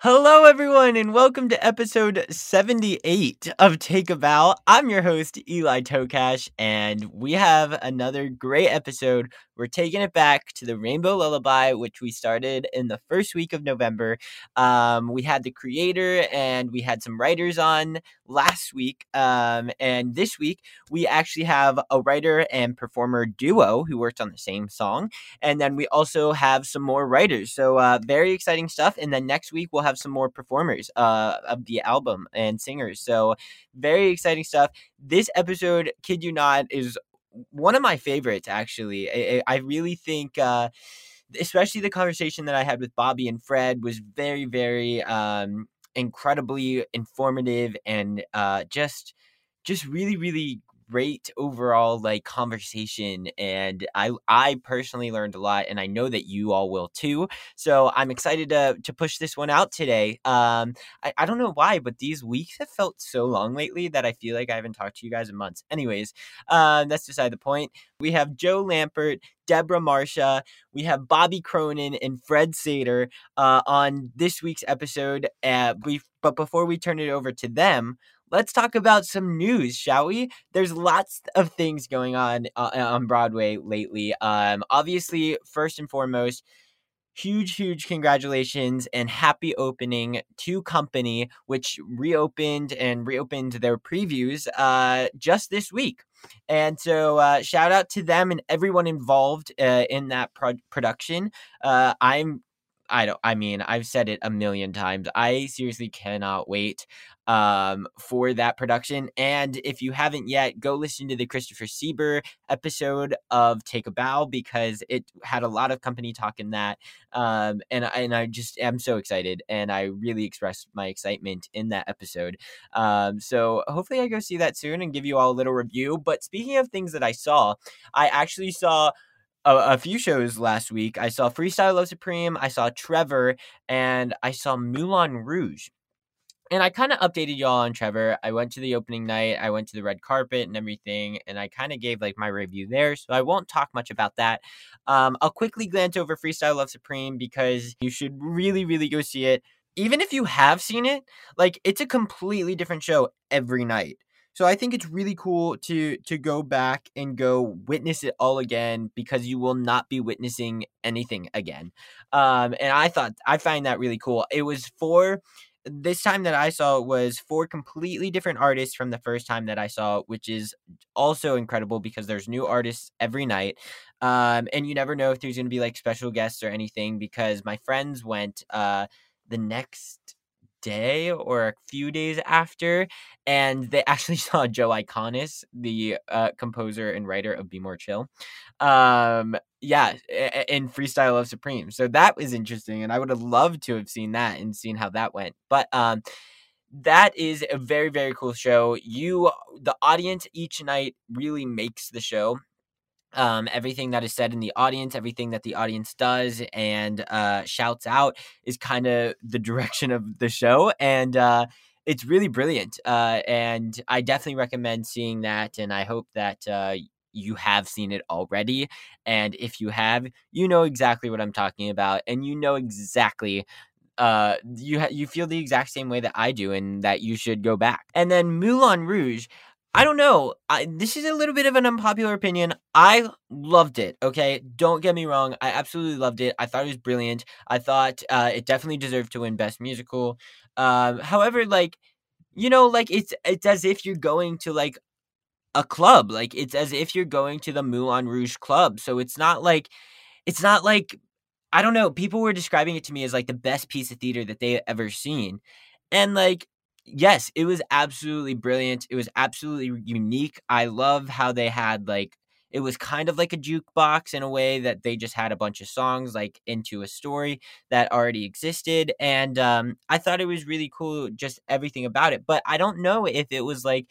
Hello, everyone, and welcome to episode 78 of Take a Bow. I'm your host, Eli Tokash, and we have another great episode. We're taking it back to the Rainbow Lullaby, which we started in the first week of November. Um, we had the creator and we had some writers on last week. Um, and this week, we actually have a writer and performer duo who worked on the same song. And then we also have some more writers. So, uh, very exciting stuff. And then next week, we'll have some more performers uh, of the album and singers. So, very exciting stuff. This episode, kid you not, is one of my favorites actually. I, I really think, uh, especially the conversation that I had with Bobby and Fred was very, very um, incredibly informative and uh, just, just really, really great overall like conversation and i i personally learned a lot and i know that you all will too so i'm excited to to push this one out today um i, I don't know why but these weeks have felt so long lately that i feel like i haven't talked to you guys in months anyways uh, that's beside the point we have Jo Lampert Deborah Marsha. We have Bobby Cronin and Fred Sauter uh, on this week's episode. Uh, we, but before we turn it over to them, let's talk about some news, shall we? There's lots of things going on uh, on Broadway lately. Um, obviously, first and foremost, huge, huge congratulations and happy opening to Company, which reopened and reopened their previews uh, just this week. And so, uh, shout out to them and everyone involved uh, in that pro- production. Uh, I'm I don't I mean, I've said it a million times. I seriously cannot wait um, for that production. And if you haven't yet, go listen to the Christopher Sieber episode of Take a Bow because it had a lot of company talk in that. Um, and, and I just am so excited. And I really expressed my excitement in that episode. Um, so hopefully I go see that soon and give you all a little review. But speaking of things that I saw, I actually saw a, few shows last week. I saw Freestyle Love Supreme, I saw Trevor, and I saw Moulin Rouge and I kind of updated y'all on Trevor. I went to the opening night, I went to the red carpet and everything, and I kind of gave like my review there. So I won't talk much about that. Um, I'll quickly glance over Freestyle Love Supreme because you should really, really go see it. Even if you have seen it, like it's a completely different show every night. So I think it's really cool to to go back and go witness it all again because you will not be witnessing anything again. Um, and I thought I find that really cool. It was for this time that I saw was four completely different artists from the first time that I saw, which is also incredible because there's new artists every night. Um, and you never know if there's going to be like special guests or anything because my friends went uh, the next day or a few days after, and they actually saw Joe Iconis, the uh, composer and writer of Be More Chill. Um, yeah, in Freestyle Love Supreme. So that was interesting, and I would have loved to have seen that and seen how that went. But um, that is a very very cool show. You, the audience, each night really makes the show um, everything that is said in the audience, everything that the audience does and uh, shouts out is kind of the direction of the show. And uh, it's really brilliant. Uh, and I definitely recommend seeing that. And I hope that uh, you have seen it already. And if you have, you know exactly what I'm talking about. And you know exactly uh you ha- you feel the exact same way that I do and that you should go back. And then Moulin Rouge I don't know. I, this is a little bit of an unpopular opinion. I loved it. Okay, don't get me wrong. I absolutely loved it. I thought it was brilliant. I thought uh, it definitely deserved to win Best Musical. Um, however, like you know, like it's it's as if you're going to like a club. Like it's as if you're going to the Moulin Rouge club. So it's not like it's not like I don't know. People were describing it to me as like the best piece of theater that they ever seen, and like yes, it was absolutely brilliant. It was absolutely unique. I love how they had like it was kind of like a jukebox in a way that they just had a bunch of songs like into a story that already existed and um, i thought it was really cool just everything about it but i don't know if it was like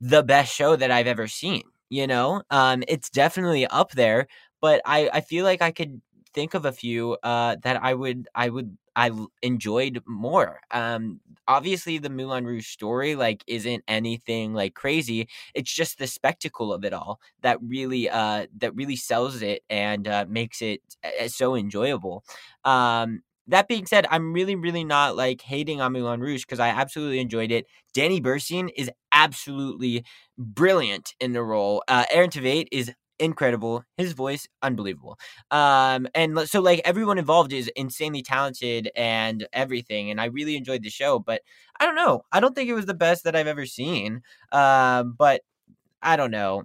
the best show that i've ever seen you know um, it's definitely up there but i i feel like i could think of a few uh, that i would i would I enjoyed more. Um, obviously, the Moulin Rouge story like isn't anything like crazy. It's just the spectacle of it all that really uh, that really sells it and uh, makes it so enjoyable. Um, that being said, I'm really, really not like hating on Moulin Rouge because I absolutely enjoyed it. Danny Burstein is absolutely brilliant in the role. Uh, Aaron Tveit is incredible. His voice, unbelievable. Um, and so like everyone involved is insanely talented and everything. And I really enjoyed the show, but I don't know. I don't think it was the best that I've ever seen. Um, but I don't know.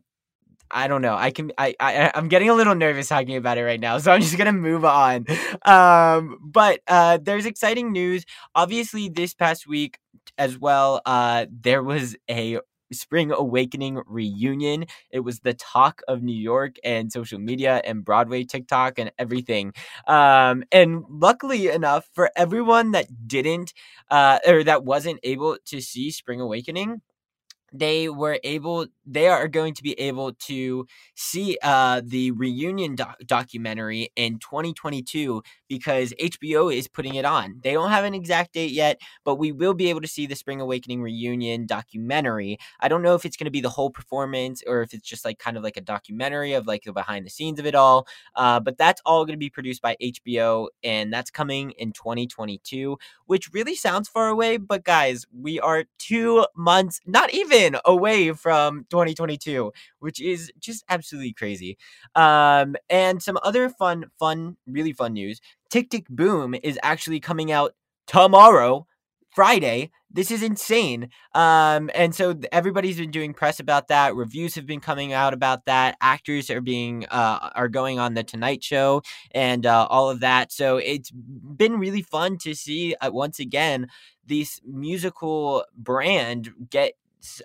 I don't know. I can. I, I. I'm getting a little nervous talking about it right now, so I'm just gonna move on. Um, but uh, there's exciting news. Obviously, this past week as well, uh, there was a Spring Awakening reunion. It was the talk of New York and social media and Broadway TikTok and everything. Um, and luckily enough, for everyone that didn't uh, or that wasn't able to see Spring Awakening, they were able they are going to be able to see uh the reunion doc- documentary in 2022 because HBO is putting it on. They don't have an exact date yet, but we will be able to see the Spring Awakening reunion documentary. I don't know if it's going to be the whole performance or if it's just like kind of like a documentary of like the behind the scenes of it all. Uh, but that's all going to be produced by HBO and that's coming in 2022, which really sounds far away. But guys, we are two months, not even away from 2022, which is just absolutely crazy. Um, and some other fun, fun, really fun news. Tick Tick Boom is actually coming out tomorrow, Friday. This is insane. Um, and so everybody's been doing press about that. Reviews have been coming out about that. Actors are being uh, are going on the Tonight Show and uh, all of that. So it's been really fun to see uh, once again this musical brand get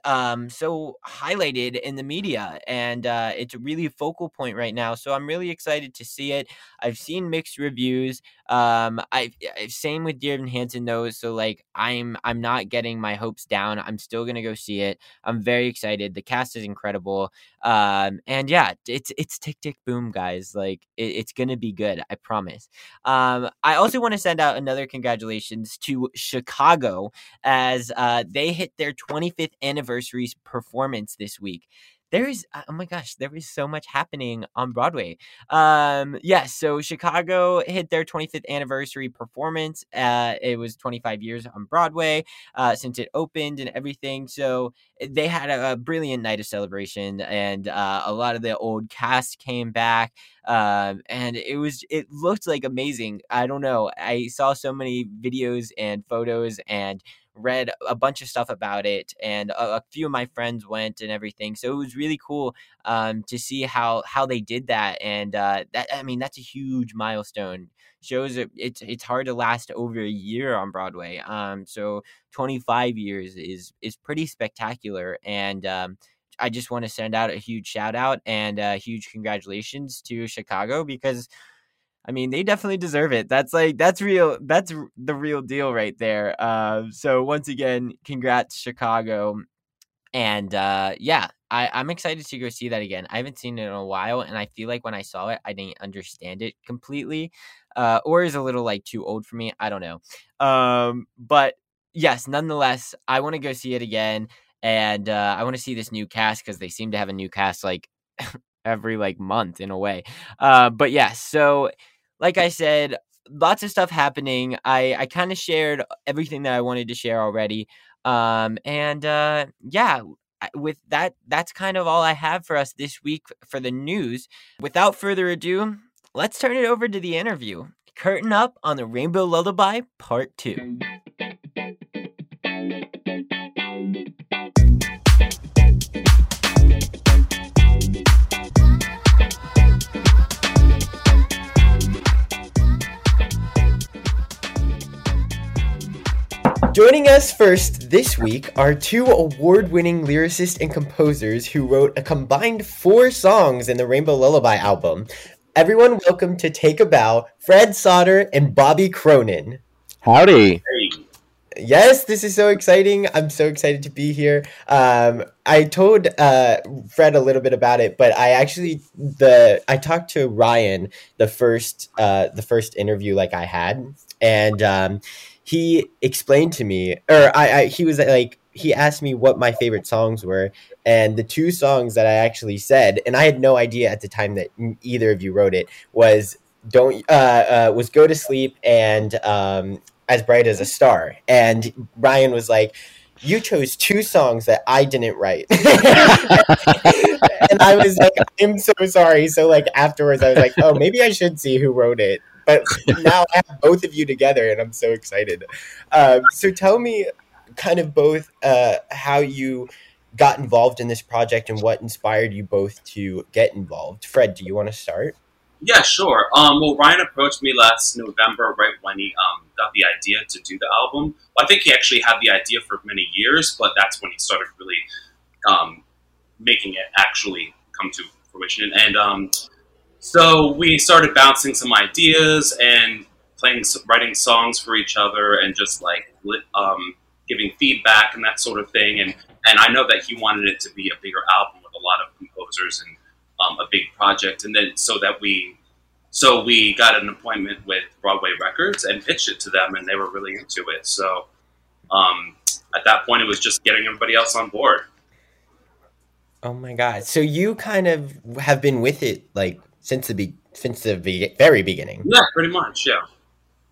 um, so highlighted in the media, and uh, it's a really focal point right now. So I'm really excited to see it. I've seen mixed reviews. Um, I same with Dear Evan Hansen though. So like I'm I'm not getting my hopes down. I'm still gonna go see it. I'm very excited. The cast is incredible. Um, and yeah, it's it's tick tick boom, guys. Like it, it's gonna be good. I promise. Um, I also want to send out another congratulations to Chicago as uh, they hit their 25th anniversary performance this week there is uh, oh my gosh there is so much happening on broadway. Um yes yeah, so chicago hit their 25th anniversary performance uh it was 25 years on broadway uh since it opened and everything so eh, they had a, a brilliant night of celebration and uh, a lot of the old cast came back um, and it was it looked like amazing i don't know i saw so many videos and photos and read a bunch of stuff about it, and a, a few of my friends went and everything. So it was really cool um, to see how how they did that, and uh, that I mean that's a huge milestone. Shows it, it's it's hard to last over a year on Broadway. Um, so 25 years is is pretty spectacular, and um, I just want to send out a huge shout out and a huge congratulations to Chicago because I mean, they definitely deserve it. That's like that's real. That's the real deal right there. Uh, so once again, congrats Chicago, and uh, yeah, I, I'm excited to go see that again. I haven't seen it in a while, and I feel like when I saw it, I didn't understand it completely, uh, or is a little like too old for me. I don't know. Um, but yes, nonetheless, I want to go see it again, and uh, I want to see this new cast because they seem to have a new cast like every like month in a way. Uh, but yeah, so like I said, lots of stuff happening. I I kind of shared everything that I wanted to share already. Um, and uh, yeah, with that, that's kind of all I have for us this week for the news. Without further ado, let's turn it over to the interview. Curtain up on the Rainbow Lullaby Part 2. Joining us first this week are two award winning lyricists and composers who wrote a combined four songs in the Rainbow Lullaby album. Everyone, welcome to Take a Bow, Fred Sauter and Bobby Cronin. Howdy. Yes, this is so exciting. I'm so excited to be here. Um, I told uh, Fred a little bit about it, but I actually the I talked to Ryan the first uh, the first interview like I had, and um, he explained to me, or I, I he was like he asked me what my favorite songs were, and the two songs that I actually said, and I had no idea at the time that either of you wrote it, was don't uh, uh was go to sleep and um as bright as a star, and Ryan was like. You chose two songs that I didn't write. and I was like, I'm so sorry. So like afterwards I was like, oh maybe I should see who wrote it but now I have both of you together, and I'm so excited. Um, so tell me, kind of both, uh, how you got involved in this project and what inspired you both to get involved. Fred, do you want to start? Yeah, sure. Um, well, Ryan approached me last November, right when he um, got the idea to do the album. I think he actually had the idea for many years, but that's when he started really um, making it actually come to fruition. And um, so we started bouncing some ideas and playing, writing songs for each other, and just like um, giving feedback and that sort of thing. And and I know that he wanted it to be a bigger album with a lot of composers and um, a big project. And then so that we so we got an appointment with Broadway Records and pitched it to them, and they were really into it. So um, at that point, it was just getting everybody else on board. Oh my god! So you kind of have been with it like since the be- since the be- very beginning. Yeah, pretty much. Yeah.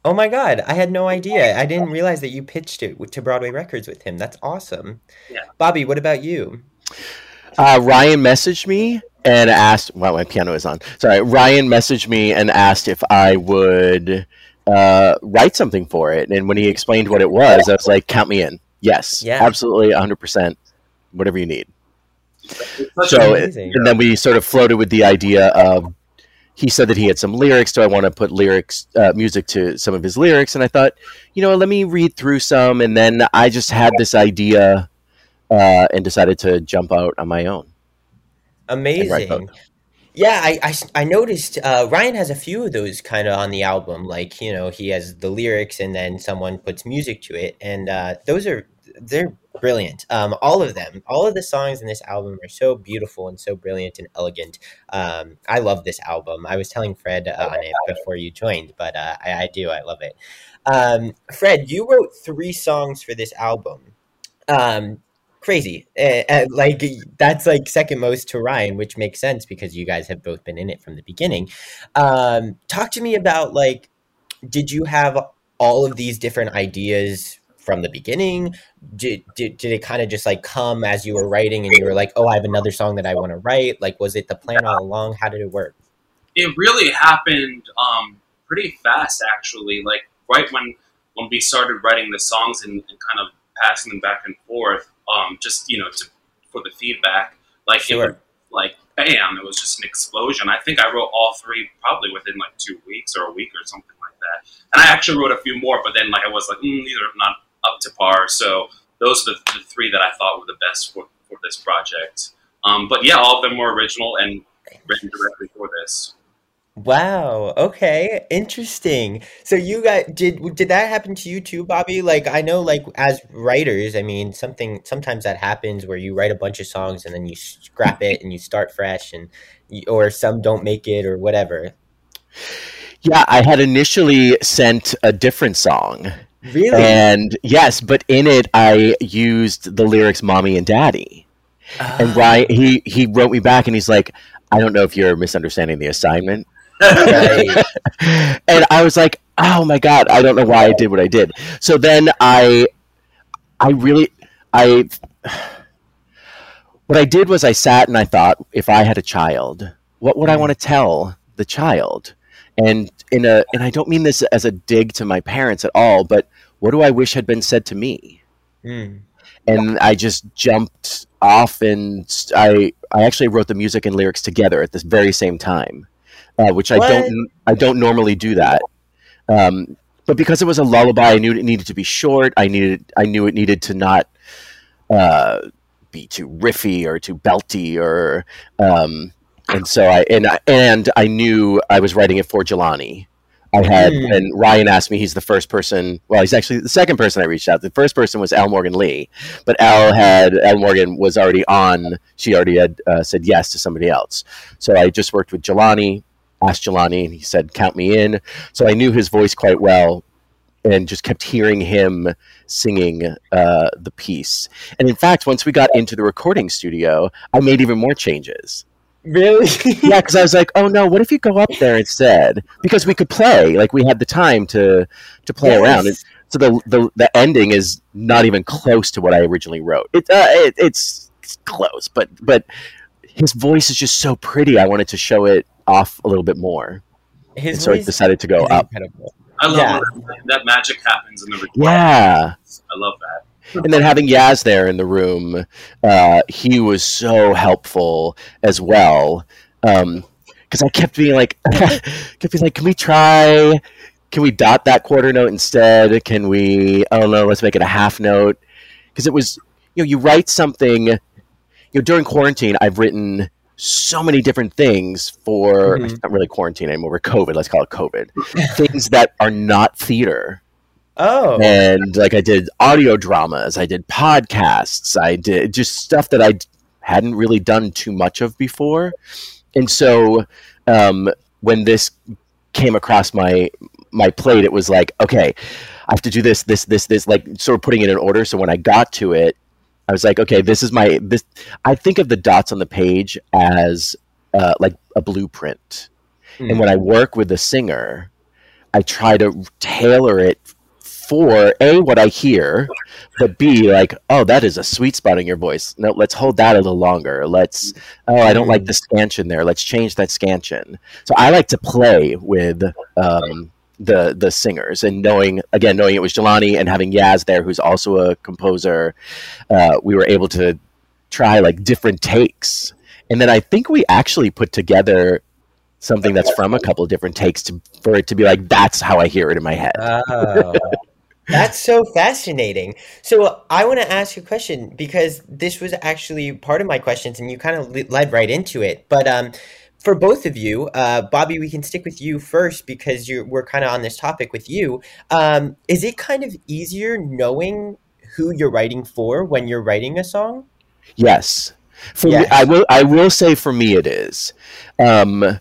Oh my god, I had no idea. I didn't realize that you pitched it to Broadway Records with him. That's awesome. Yeah. Bobby, what about you? Uh, Ryan messaged me and asked. Well, my piano is on. Sorry, Ryan messaged me and asked if I would uh, write something for it. And when he explained what it was, I was like, "Count me in. Yes, yeah. absolutely, hundred percent. Whatever you need." So, it, and then we sort of floated with the idea of he said that he had some lyrics. Do I want to put lyrics, uh, music to some of his lyrics? And I thought, you know, let me read through some. And then I just had this idea uh, and decided to jump out on my own. Amazing. Yeah, I, I, I noticed uh, Ryan has a few of those kind of on the album. Like, you know, he has the lyrics and then someone puts music to it. And uh, those are, they're brilliant. Um, all of them, all of the songs in this album are so beautiful and so brilliant and elegant. Um, I love this album. I was telling Fred uh, on it before you joined, but uh, I, I, do. I love it. Um, Fred, you wrote three songs for this album. Um, crazy. Uh, uh, like that's like second most to Ryan, which makes sense because you guys have both been in it from the beginning. Um, talk to me about like, did you have all of these different ideas from the beginning? Did, did, did it kind of just like come as you were writing and you were like, oh, I have another song that I want to write? Like, was it the plan all along? How did it work? It really happened um, pretty fast, actually. Like, right when, when we started writing the songs and, and kind of passing them back and forth, um, just, you know, to, for the feedback, like, sure. it like, bam, it was just an explosion. I think I wrote all three probably within like two weeks or a week or something like that. And I actually wrote a few more, but then like I was like, mm, these are not up to par. So those are the, the three that I thought were the best for, for this project. Um, but yeah, all of them were original and written directly for this. Wow. Okay. Interesting. So you got did did that happen to you too, Bobby? Like I know like as writers, I mean, something sometimes that happens where you write a bunch of songs and then you scrap it and you start fresh and you, or some don't make it or whatever. Yeah, I had initially sent a different song Really? And yes, but in it I used the lyrics "mommy" and "daddy." And ah. Ryan, he he wrote me back and he's like, "I don't know if you're misunderstanding the assignment." and I was like, "Oh my god, I don't know why I did what I did." So then I, I really, I what I did was I sat and I thought, if I had a child, what would I mm. want to tell the child? And in a, and I don't mean this as a dig to my parents at all, but what do I wish had been said to me? Mm. And I just jumped off, and I, I actually wrote the music and lyrics together at this very same time, uh, which I don't, I don't normally do that. Um, but because it was a lullaby, I knew it needed to be short. I needed, I knew it needed to not uh, be too riffy or too belty or um, and so I and I, and I knew I was writing it for Jelani. I had Hmm. and Ryan asked me. He's the first person. Well, he's actually the second person I reached out. The first person was L Morgan Lee, but L had L Morgan was already on. She already had uh, said yes to somebody else. So I just worked with Jelani. Asked Jelani, and he said, "Count me in." So I knew his voice quite well, and just kept hearing him singing uh, the piece. And in fact, once we got into the recording studio, I made even more changes. Really? Yeah, because I was like, "Oh no, what if you go up there instead?" Because we could play, like we had the time to to play around. And so the, the the ending is not even close to what I originally wrote. It, uh, it it's, it's close, but but his voice is just so pretty. I wanted to show it off a little bit more, His and so I decided to go is up. incredible. I love Yeah. that magic happens in the recording. Yeah. I love that. And then having Yaz there in the room, uh, he was so helpful as well. Because I kept being like, kept being like, can we try? Can we dot that quarter note instead? Can we? I don't know. Let's make it a half note. Because it was, you know, you write something. You know, during quarantine, I've written so many different things for Mhm. not really quarantine anymore. We're COVID. Let's call it COVID. things that are not theater Oh. and like I did audio dramas, I did podcasts, I did just stuff that I hadn't really done too much of before, and so um, when this came across my my plate, it was like, okay, I have to do this, this, this, this, like sort of putting it in order. So when I got to it, I was like, okay, this is my this. I think of the dots on the page as uh, like a blueprint, and when I work with the singer, I try to tailor it for a what I hear, but b like oh that is a sweet spot in your voice. No, let's hold that a little longer. Let's oh I don't like the scansion there. Let's change that scansion. So I like to play with um, the the singers and knowing again knowing it was Jelani and having Yaz there who's also a composer, uh, we were able to try like different takes. And then I think we actually put together something that's from a couple different takes to, for it to be like that's how I hear it in my head. Oh. That's so fascinating. So I want to ask you a question because this was actually part of my questions, and you kind of led right into it. But um, for both of you, uh, Bobby, we can stick with you first because you're we're kind of on this topic with you. Um, is it kind of easier knowing who you're writing for when you're writing a song? Yes. For Yes. me, I will. I will say for me, it is. Um,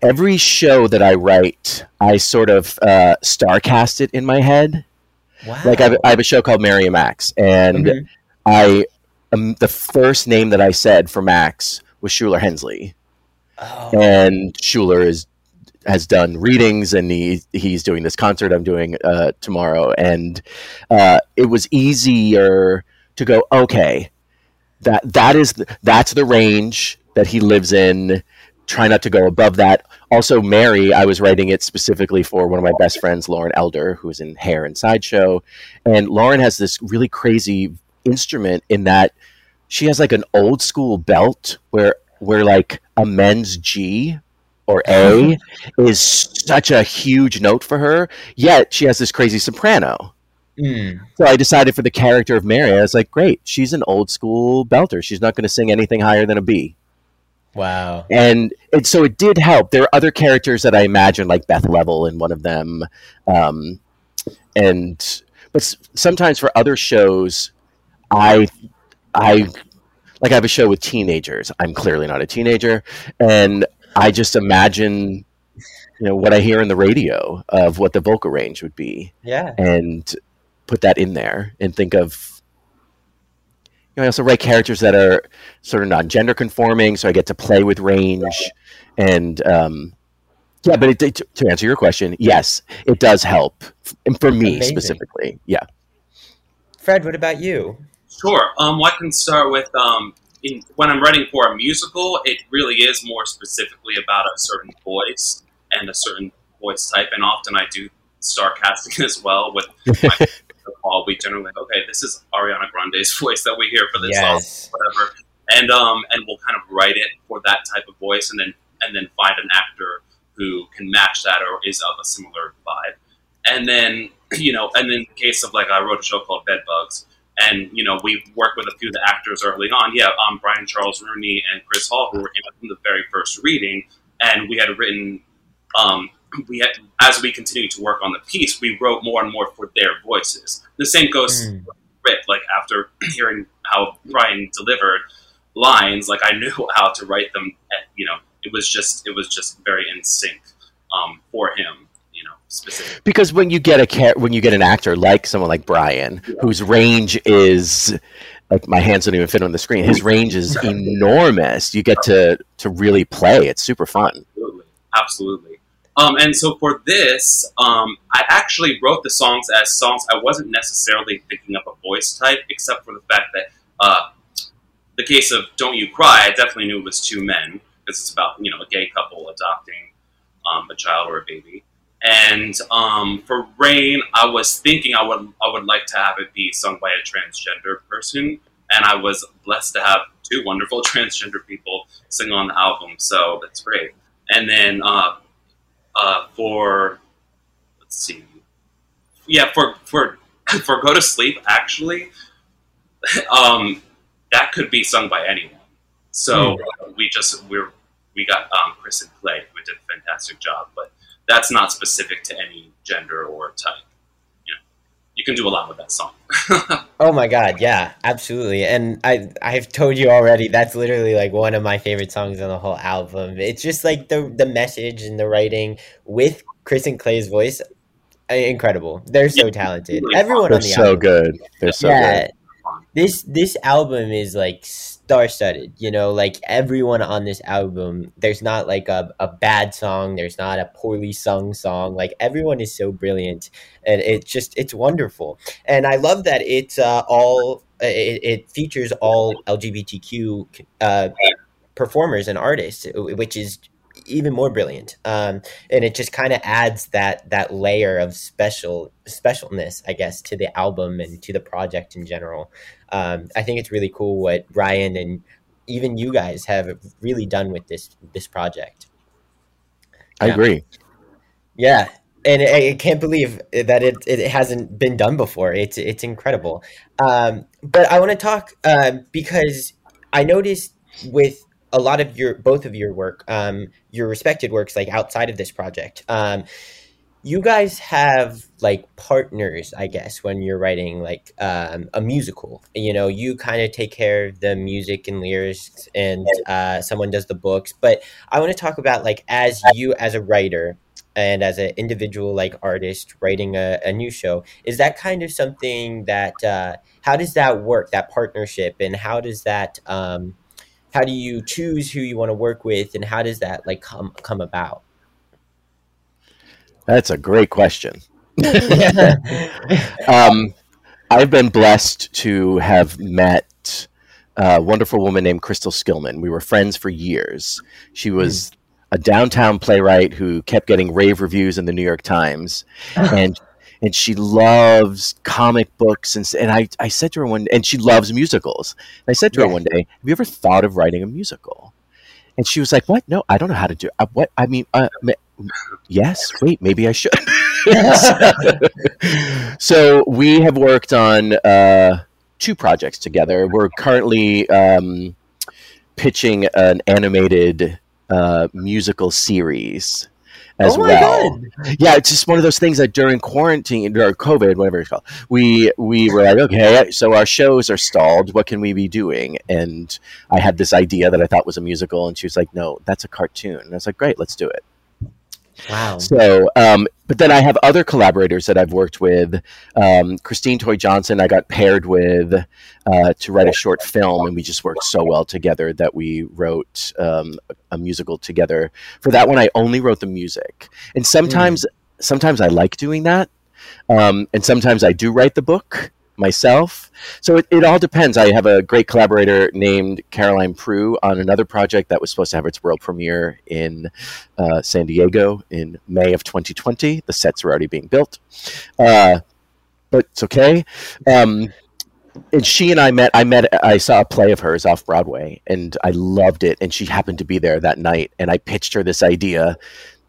every show that I write, I sort of uh, star cast it in my head. Wow. Like I have, I have a show called Mary and Max, and Mhm. I um, the first name that I said for Max was Shuler Hensley, Oh. and Shuler is has done readings, and he he's doing this concert I'm doing uh, tomorrow, and uh, it was easier to go okay. That that is the, that's the range that he lives in. Try not to go above that. Also, Mary, I was writing it specifically for one of my best friends, Lauren Elder, who's in Hair and Sideshow, and Lauren has this really crazy instrument in that she has like an old school belt where where like a men's G or A is such a huge note for her, yet she has this crazy soprano. Mm. So I decided for the character of Mary, I was like, great, she's an old school belter. She's not going to sing anything higher than a B. Wow. And it, so it did help. There are other characters that I imagined, like Beth Leavel in one of them. Um, and but s- sometimes for other shows, I I like I have a show with teenagers. I'm clearly not a teenager, and I just imagine you know what I hear in the radio of what the vocal range would be Yeah. and put that in there and think of know, I also write characters that are sort of non-gender conforming, so I get to play with range, and um, yeah. But it, to, to answer your question, yes, it does help, and for me Amazing. specifically, yeah. Fred, what about you? Sure. Um, well, I can start with um, in, when I'm writing for a musical, it really is more specifically about a certain voice and a certain voice type, and often I do star casting as well with my call. We generally like, okay, this is Ariana Grande's voice that we hear for this Yes. song, whatever, and um, and we'll kind of write it for that type of voice, and then and then find an actor who can match that or is of a similar vibe, and then you know, and in the case of like I wrote a show called Bed Bugs. And you know, we worked with a few of the actors early on. Yeah, um, Brian Charles Rooney and Chris Hall, who were in from the very first reading, and we had written um, we had, as we continued to work on the piece, we wrote more and more for their voices. The same goes Mm. Rip. Like after hearing how Brian delivered lines, like I knew how to write them. And, you know, it was just it was just very in sync um, for him. You know, specifically. because when you get a char- when you get an actor like someone like Brian, whose range is like my hands don't even fit on the screen. His range is enormous. You get to to really play. It's super fun. Absolutely, absolutely. Um, and so for this, um, I actually wrote the songs as songs. I wasn't necessarily thinking up a voice type, except for the fact that uh, the case of "Don't You Cry," I definitely knew it was two men because it's about you know a gay couple adopting um, a child or a baby. And um, for Rain, I was thinking I would I would like to have it be sung by a transgender person, and I was blessed to have two wonderful transgender people sing on the album, so that's great. And then uh, uh, for let's see, yeah, for for for Go to Sleep, actually, um, that could be sung by anyone. So we just we're we got um, Chris and Clay who did a fantastic job, but that's not specific to any gender or type. You know, you can do a lot with that song. Oh my god, yeah, absolutely. And I I've told you already that's literally like one of my favorite songs on the whole album. It's just like the the message and the writing with Chris and Clay's voice incredible. They're so talented. really Everyone They're on the so album. good. They're so yeah. good. This this album is like star studded, you know, like everyone on this album, there's not like a, a bad song, there's not a poorly sung song. Like everyone is so brilliant and it just it's wonderful. And I love that it's uh, all it, it features all LGBTQ uh, performers and artists, which is even more brilliant. Um, and it just kind of adds that that layer of special specialness, I guess, to the album and to the project in general. Um, I think it's really cool what Ryan and even you guys have really done with this this project. I Yeah. agree. Yeah, and I, I can't believe that it, it hasn't been done before. It's it's incredible. Um, but I want to talk uh, because I noticed with a lot of your both of your work, um, your respected works, like outside of this project, um, you guys have like partners, I guess, when you're writing like um, a musical. You know, you kind of take care of the music and lyrics, and uh, someone does the books. But I want to talk about like as you as a writer and as an individual like artist writing a, a new show is that kind of something that uh, how does that work that partnership and how does that um, how do you choose who you want to work with and how does that like come come about That's a great question. um, I've been blessed to have met a wonderful woman named Crystal Skillman. We were friends for years. She was a downtown playwright who kept getting rave reviews in the New York Times, and and she loves comic books. And and I I said to her one, and she loves musicals. And I said to her one day, "Have you ever thought of writing a musical?" And she was like, "What? No, I don't know how to do. Uh, what? I mean, uh, yes. Wait, maybe I should." so we have worked on uh, two projects together. We're currently um, pitching an animated uh, musical series as Oh well. Yeah, it's just one of those things that during quarantine or COVID, whatever it's called, we we were like, okay, so our shows are stalled. What can we be doing? And I had this idea that I thought was a musical, and she was like, no, that's a cartoon. And I was like, great, let's do it. Wow So, um, but then I have other collaborators that I've worked with. Um, Christine Toy Johnson, I got paired with uh, to write a short film, and we just worked so well together that we wrote um, a musical together. For that one, I only wrote the music, and sometimes, sometimes I like doing that, um, and sometimes I do write the book myself. So it, it all depends. I have a great collaborator named Caroline Prue on another project that was supposed to have its world premiere in uh, San Diego in May of 2020. The sets are already being built, uh, but it's okay. Um, and she and I met. I met. I saw a play of hers off Broadway, and I loved it. And she happened to be there that night, and I pitched her this idea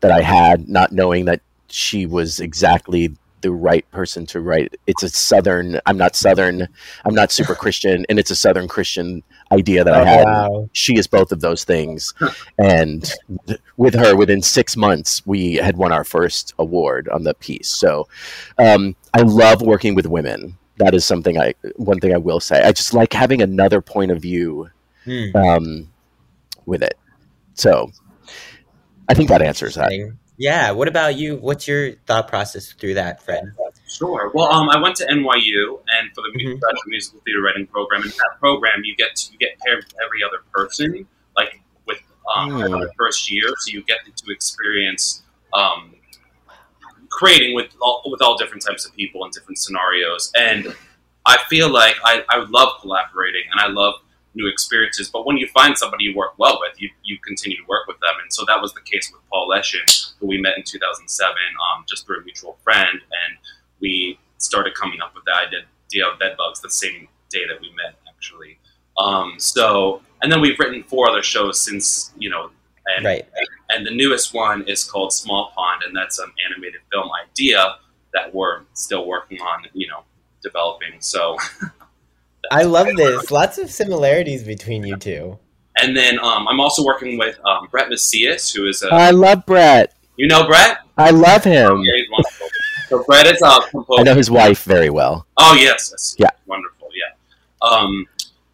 that I had, not knowing that she was exactly the right person to write. It's a southern. I'm not southern. I'm not super Christian, and it's a southern Christian idea that I Oh, had. wow. She is both of those things, and th- with her, within six months, we had won our first award on the piece. So, um, I love working with women. That is something I. One thing I will say. I just like having another point of view Hmm. um, with it. So, I think that answers that. Yeah. What about you? What's your thought process through that, Fred? Sure. Well, um, I went to NYU and for the Mhm. musical theater writing program. In that program, you get to, you get paired with every other person, like with um, Hmm. another first year, so you get to experience um, creating with all, with all different types of people and different scenarios. And I feel like I, I love collaborating and I love new experiences. But when you find somebody you work well with, you, you continue to work with them. And so that was the case with Paul Leshin, who we met in 2007 um, just through a mutual friend. And we started coming up with the idea of bedbugs the same day that we met, actually. Um, so, and then we've written four other shows since, you know, and, Right. and the newest one is called Small Pond, and that's an animated film idea that we're still working on, you know, developing. So, I love this. Lots of similarities between you two. and then um, I'm also working with um, Brett Macias, who is a, I love Brett. you know, Brett? I love him. Yeah, he's wonderful. So Brett is a composer. I know his wife very well. Oh yes, yes. Yeah. wonderful. Yeah. Um,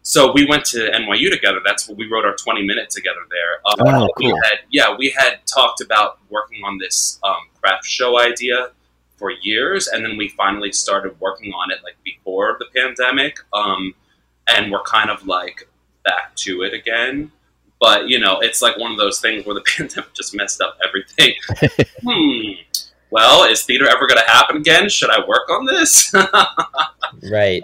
so we went to NYU together. That's what we wrote our twenty minute together there. Um, Oh, We cool. had yeah, we had talked about working on this um, craft show idea for years, and then we finally started working on it like before the pandemic. Um, and we're kind of like back to it again. But you know, it's like one of those things where the pandemic just messed up everything. hmm. Well, is theater ever going to happen again? Should I work on this? Right.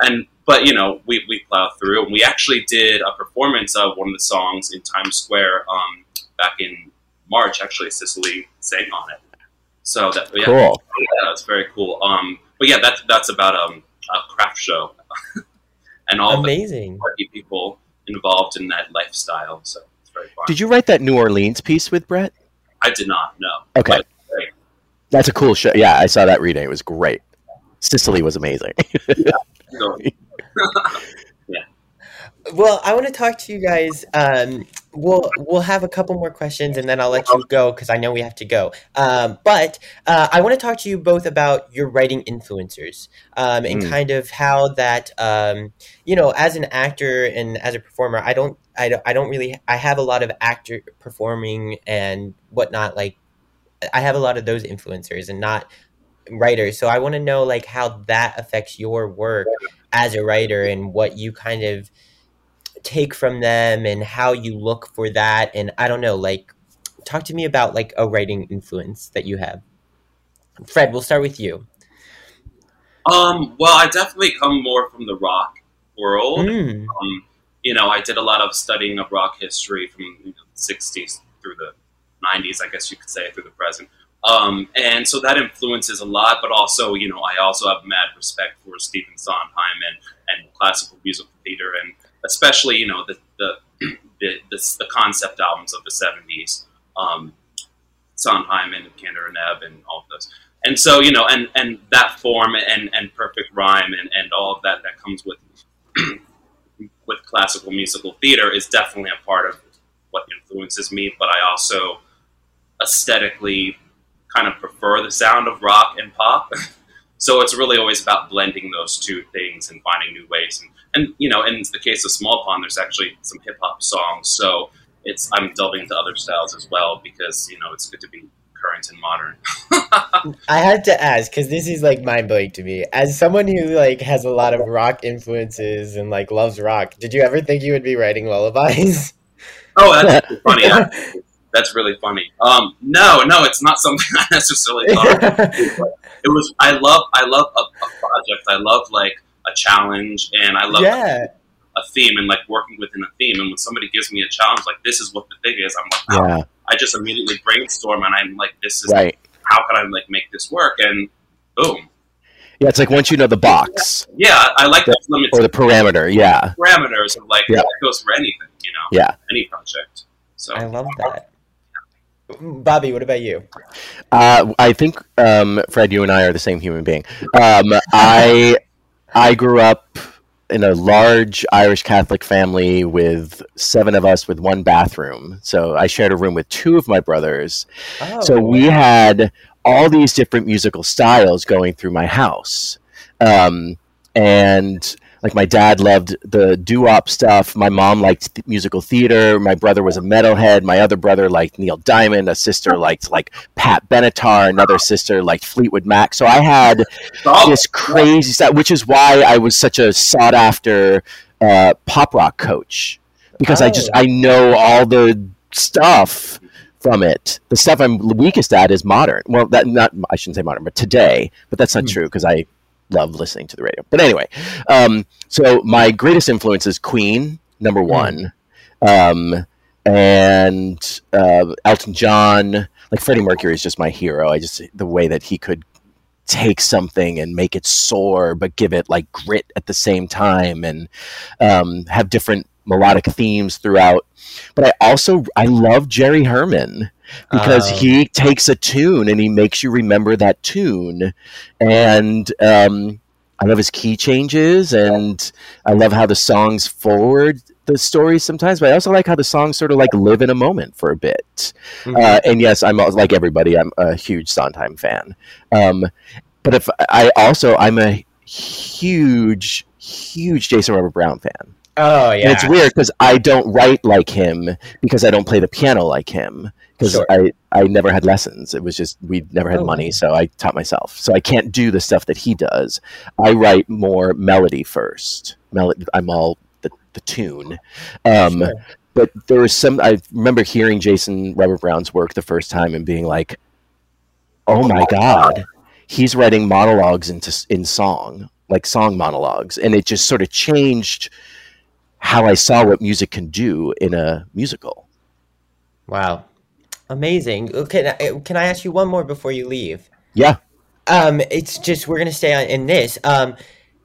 and but you know we, we plowed through and we actually did a performance of one of the songs in times square um, back in march actually cicely sang on it so that yeah, Cool. yeah that's very cool um, but yeah that's that's about um, a craft show and all Amazing. people involved in that lifestyle so it's very fun Did you write that New Orleans piece with Brett? i did not know Okay. That's a cool show. Yeah, I saw that reading. It was great. Sicily was amazing. so- Well, I want to talk to you guys. Um, we'll we'll have a couple more questions, and then I'll let you go because I know we have to go. Um, but uh, I want to talk to you both about your writing influencers um, and Mm. kind of how that um, you know, as an actor and as a performer, I don't, I don't, I don't really. I have a lot of actor performing and whatnot. Like, I have a lot of those influencers and not writers. So I want to know like how that affects your work as a writer and what you kind of take from them and how you look for that and i don't know like talk to me about like a writing influence that you have. Fred we'll start with you. Um, well i definitely come more from the rock world. Mm, um, you know, I did a lot of studying of rock history from you know, the 60s through the 90s, I guess you could say, through the present. Um, and so that influences a lot, but also, you know, I also have mad respect for Stephen Sondheim and, and classical musical theater, and especially, you know, the, the, the, the, the concept albums of the 70s, um, Sondheim and Kander and Ebb and all of those. And so, you know, and, and that form and, and perfect rhyme and, and all of that that comes with with classical musical theater is definitely a part of what influences me, but I also aesthetically kind of prefer the sound of rock and pop. so it's really always about blending those two things and finding new ways. And, and you know, in the case of Small Pond, there's actually some hip hop songs. So it's I'm delving into other styles as well because you know it's good to be current and modern. i had to ask because this is like mind-blowing to me as someone who like has a lot of rock influences and like loves rock did you ever think you would be writing lullabies Oh, that's funny. actually. That's really funny. Um, no, no, it's not something I necessarily thought. of. It was I love I love a, a project. I love like a challenge, and I love yeah. a theme and like working within a theme. And when somebody gives me a challenge, like this is what the thing is, I'm like, wow. Yeah. I just immediately brainstorm, and I'm like, this is Right. how can I like make this work? And boom, Yeah. It's like once you know the box yeah, I like the limited or the parameter. Yeah. parameters of like Yeah. that goes for anything, you know, Yeah. any project. So I love that. Bobby, what about you? Uh, I think um, Fred, you and I are the same human being. Um, I I grew up in a large Irish Catholic family with seven of us with one bathroom. So I shared a room with two of my brothers. Oh, So we had all these different musical styles going through my house. Um, and like my dad loved the doo-wop stuff. My mom liked th- musical theater. My brother was a metalhead. My other brother liked Neil Diamond. A sister liked like Pat Benatar. Another sister liked Fleetwood Mac. So I had Oh, this crazy stuff, which is why I was such a sought after uh, pop rock coach because I just Oh. I know all the stuff from it. The stuff I'm weakest at is modern. Well, that not I shouldn't say modern, but today. But that's not true because I love listening to the radio. But anyway, um, so my greatest influence is Queen, number one, um, and uh, Elton John. Like Freddie Mercury is just my hero. I just the way that he could take something and make it soar, but give it like grit at the same time, and um, have different melodic themes throughout. But I also I love Jerry Herman because Oh. he takes a tune and he makes you remember that tune, and um, I love his key changes, and I love how the songs forward the story sometimes. But I also like how the songs sort of like live in a moment for a bit. Uh, and yes, I'm like everybody. I'm a huge Sondheim fan. Um, but if I also I'm a huge, huge Jason Robert Brown fan. Oh yeah. And it's weird because I don't write like him because I don't play the piano like him because Sure. I, I never had lessons. It was just we never had Oh. money, so I taught myself. So I can't do the stuff that he does. I write more melody first. Melody. I'm all the, the tune. Um, Sure. But there was some. I remember hearing Jason Robert Brown's work the first time and being like, "Oh my god, he's writing monologues into in song, like song monologues, and it just sort of changed how I saw what music can do in a musical. Wow. Amazing. Can I, can I ask you one more before you leave? Yeah. Um, it's just we're gonna stay on in this. Um,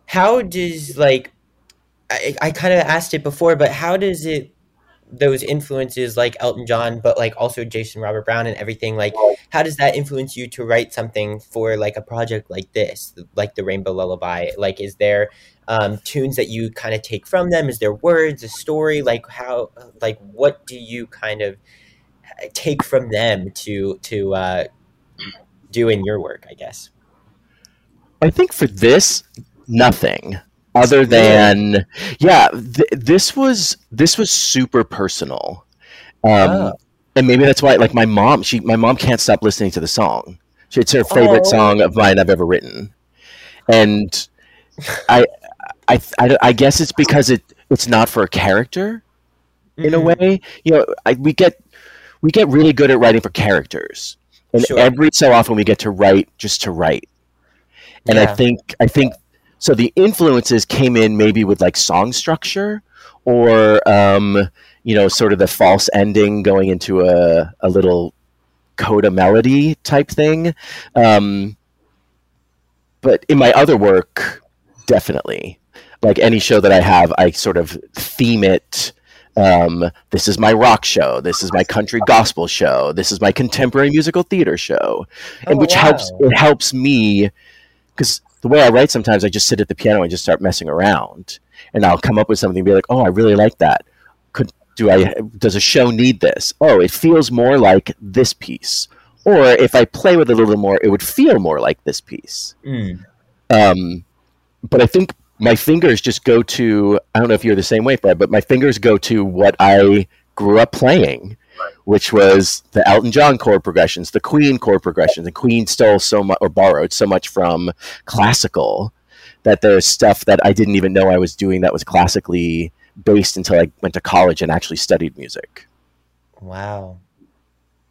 how does like I, I kind of asked it before, but how does it those influences like Elton John, but like also Jason Robert Brown and everything like how does that influence you to write something for like a project like this, like the Rainbow Lullaby? Like, is there um, tunes that you kind of take from them? Is there words, a story? Like how, like what do you kind of take from them to to uh, do in your work? I guess. I think for this, nothing other than yeah. Th- this was this was super personal, um, Oh. and maybe that's why. Like my mom, she my mom can't stop listening to the song. It's her favorite Oh. song of mine I've ever written, and I, I, I, I guess it's because it it's not for a character in a Mhm. way. You know, I, we get we get really good at writing for characters, and Sure. every so often we get to write just to write. And I think I think so. The influences came in maybe with like song structure, or um, you know, sort of the false ending going into a a little coda melody type thing. Um, but in my other work, definitely, like any show that I have, I sort of theme it. Um, this is my rock show. This is my country gospel show. This is my contemporary musical theater show, and Oh, which helps. It helps me because the way I write, sometimes I just sit at the piano and just start messing around, and I'll come up with something and be like, "Oh, I really like that. Could do I? Does a show need this? Oh, it feels more like this piece." Or if I play with it a little more, it would feel more like this piece. Mm. Um, but I think my fingers just go to I don't know if you're the same way, Fred, but my fingers go to what I grew up playing, which was the Elton John chord progressions, the Queen chord progressions. And Queen stole so much or borrowed so much from classical that there's stuff that I didn't even know I was doing that was classically based until I went to college and actually studied music. Wow.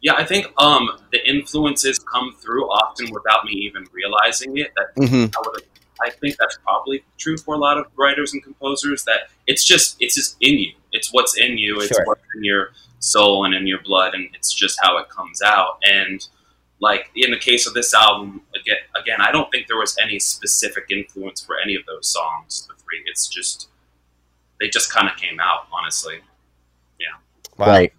Yeah, I think um, the influences come through often without me even realizing it. That hmm I would I think that's probably true for a lot of writers and composers. That it's just it's just in you. It's what's in you. It's Sure. what's in your soul and in your blood, and it's just how it comes out. And like in the case of this album, again, again, I don't think there was any specific influence for any of those songs. The three, it's just they just kind of came out. Honestly, Wow. Right.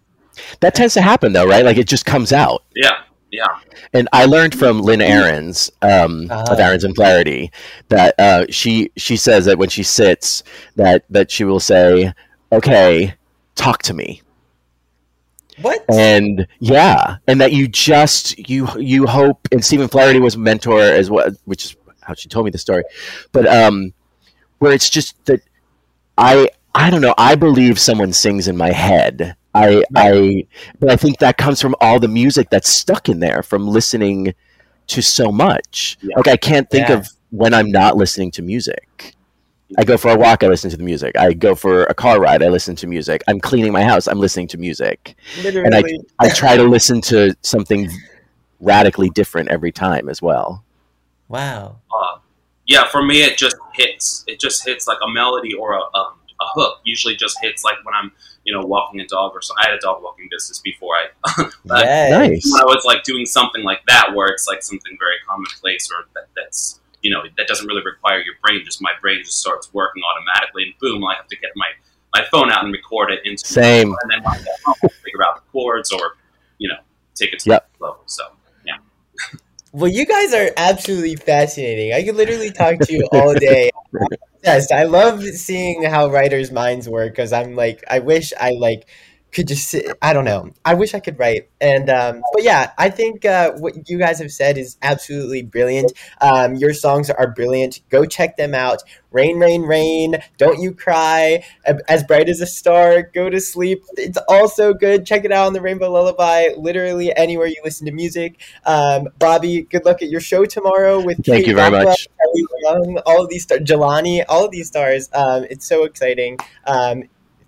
That tends to happen though, right? Like it just comes out. yeah, yeah. And I learned from Lynn Ahrens um, Ah. of Ahrens and Flaherty that uh, she she says that when she sits that that she will say, "Okay, talk to me," What? and yeah, and that you just you you hope. And Stephen Flaherty was a mentor as well, which is how she told me the story. But um, where it's just that I I don't know. I believe someone sings in my head. I I but I think that comes from all the music that's stuck in there from listening to so much. Yeah. Like I can't think Yeah. of when I'm not listening to music. I go for a walk, I listen to the music. I go for a car ride, I listen to music. I'm cleaning my house, I'm listening to music. Literally. And I try to listen to something radically different every time as well. wow. uh, yeah, for me, it just hits. It just hits like a melody or a, a, a hook. Usually, just hits like when I'm, you know, walking a dog or so. I had a dog walking business before I. but Yes. Nice. I was like doing something like that, where it's like something very commonplace or that, that's you know that doesn't really require your brain. Just my brain just starts working automatically, and boom, I have to get my my phone out and record it into Same. and then I get home, figure out the chords or you know take it to Yep. the next level. So yeah, Well, you guys are absolutely fascinating. I could literally talk to you all day. yes, I love seeing how writers' minds work because I'm like, I wish I like could just sit, I don't know. I wish I could write. And um, but yeah, I think uh, what you guys have said is absolutely brilliant. Um, your songs are brilliant. Go check them out. Rain, rain, rain. Don't you cry. As bright as a star. Go to sleep. It's also good. Check it out on the Rainbow Lullaby. Literally anywhere you listen to music. Um, Bobby, good luck at your show tomorrow with Thank Kate you very Rockwell, much. Young, all of these stars, Jelani, all of these stars. Um, it's so exciting.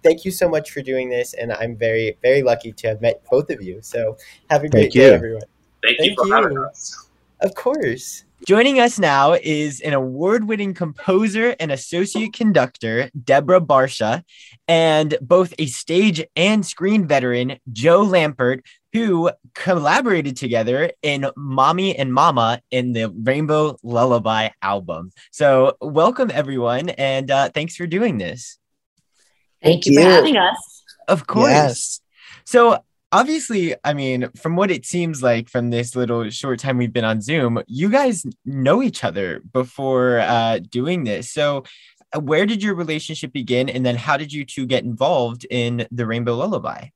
Thank you so much for doing this, and I'm very, very lucky to have met both of you. So have a great Thank day, you. everyone. thank, you Thank for having us. Of course. Joining us now is an award winning composer and associate conductor, Deborah Barsha, and both a stage and screen veteran, Jo Lampert, who collaborated together in Mommy and Mama in the Rainbow Lullaby album. So, welcome everyone, and uh, thanks for doing this. Thank, Thank you, for having us. Of course. Yes. So obviously, I mean, from what it seems like from this little short time we've been on Zoom, you guys know each other before uh, doing this. So uh, where did your relationship begin, and then how did you two get involved in the Rainbow Lullaby?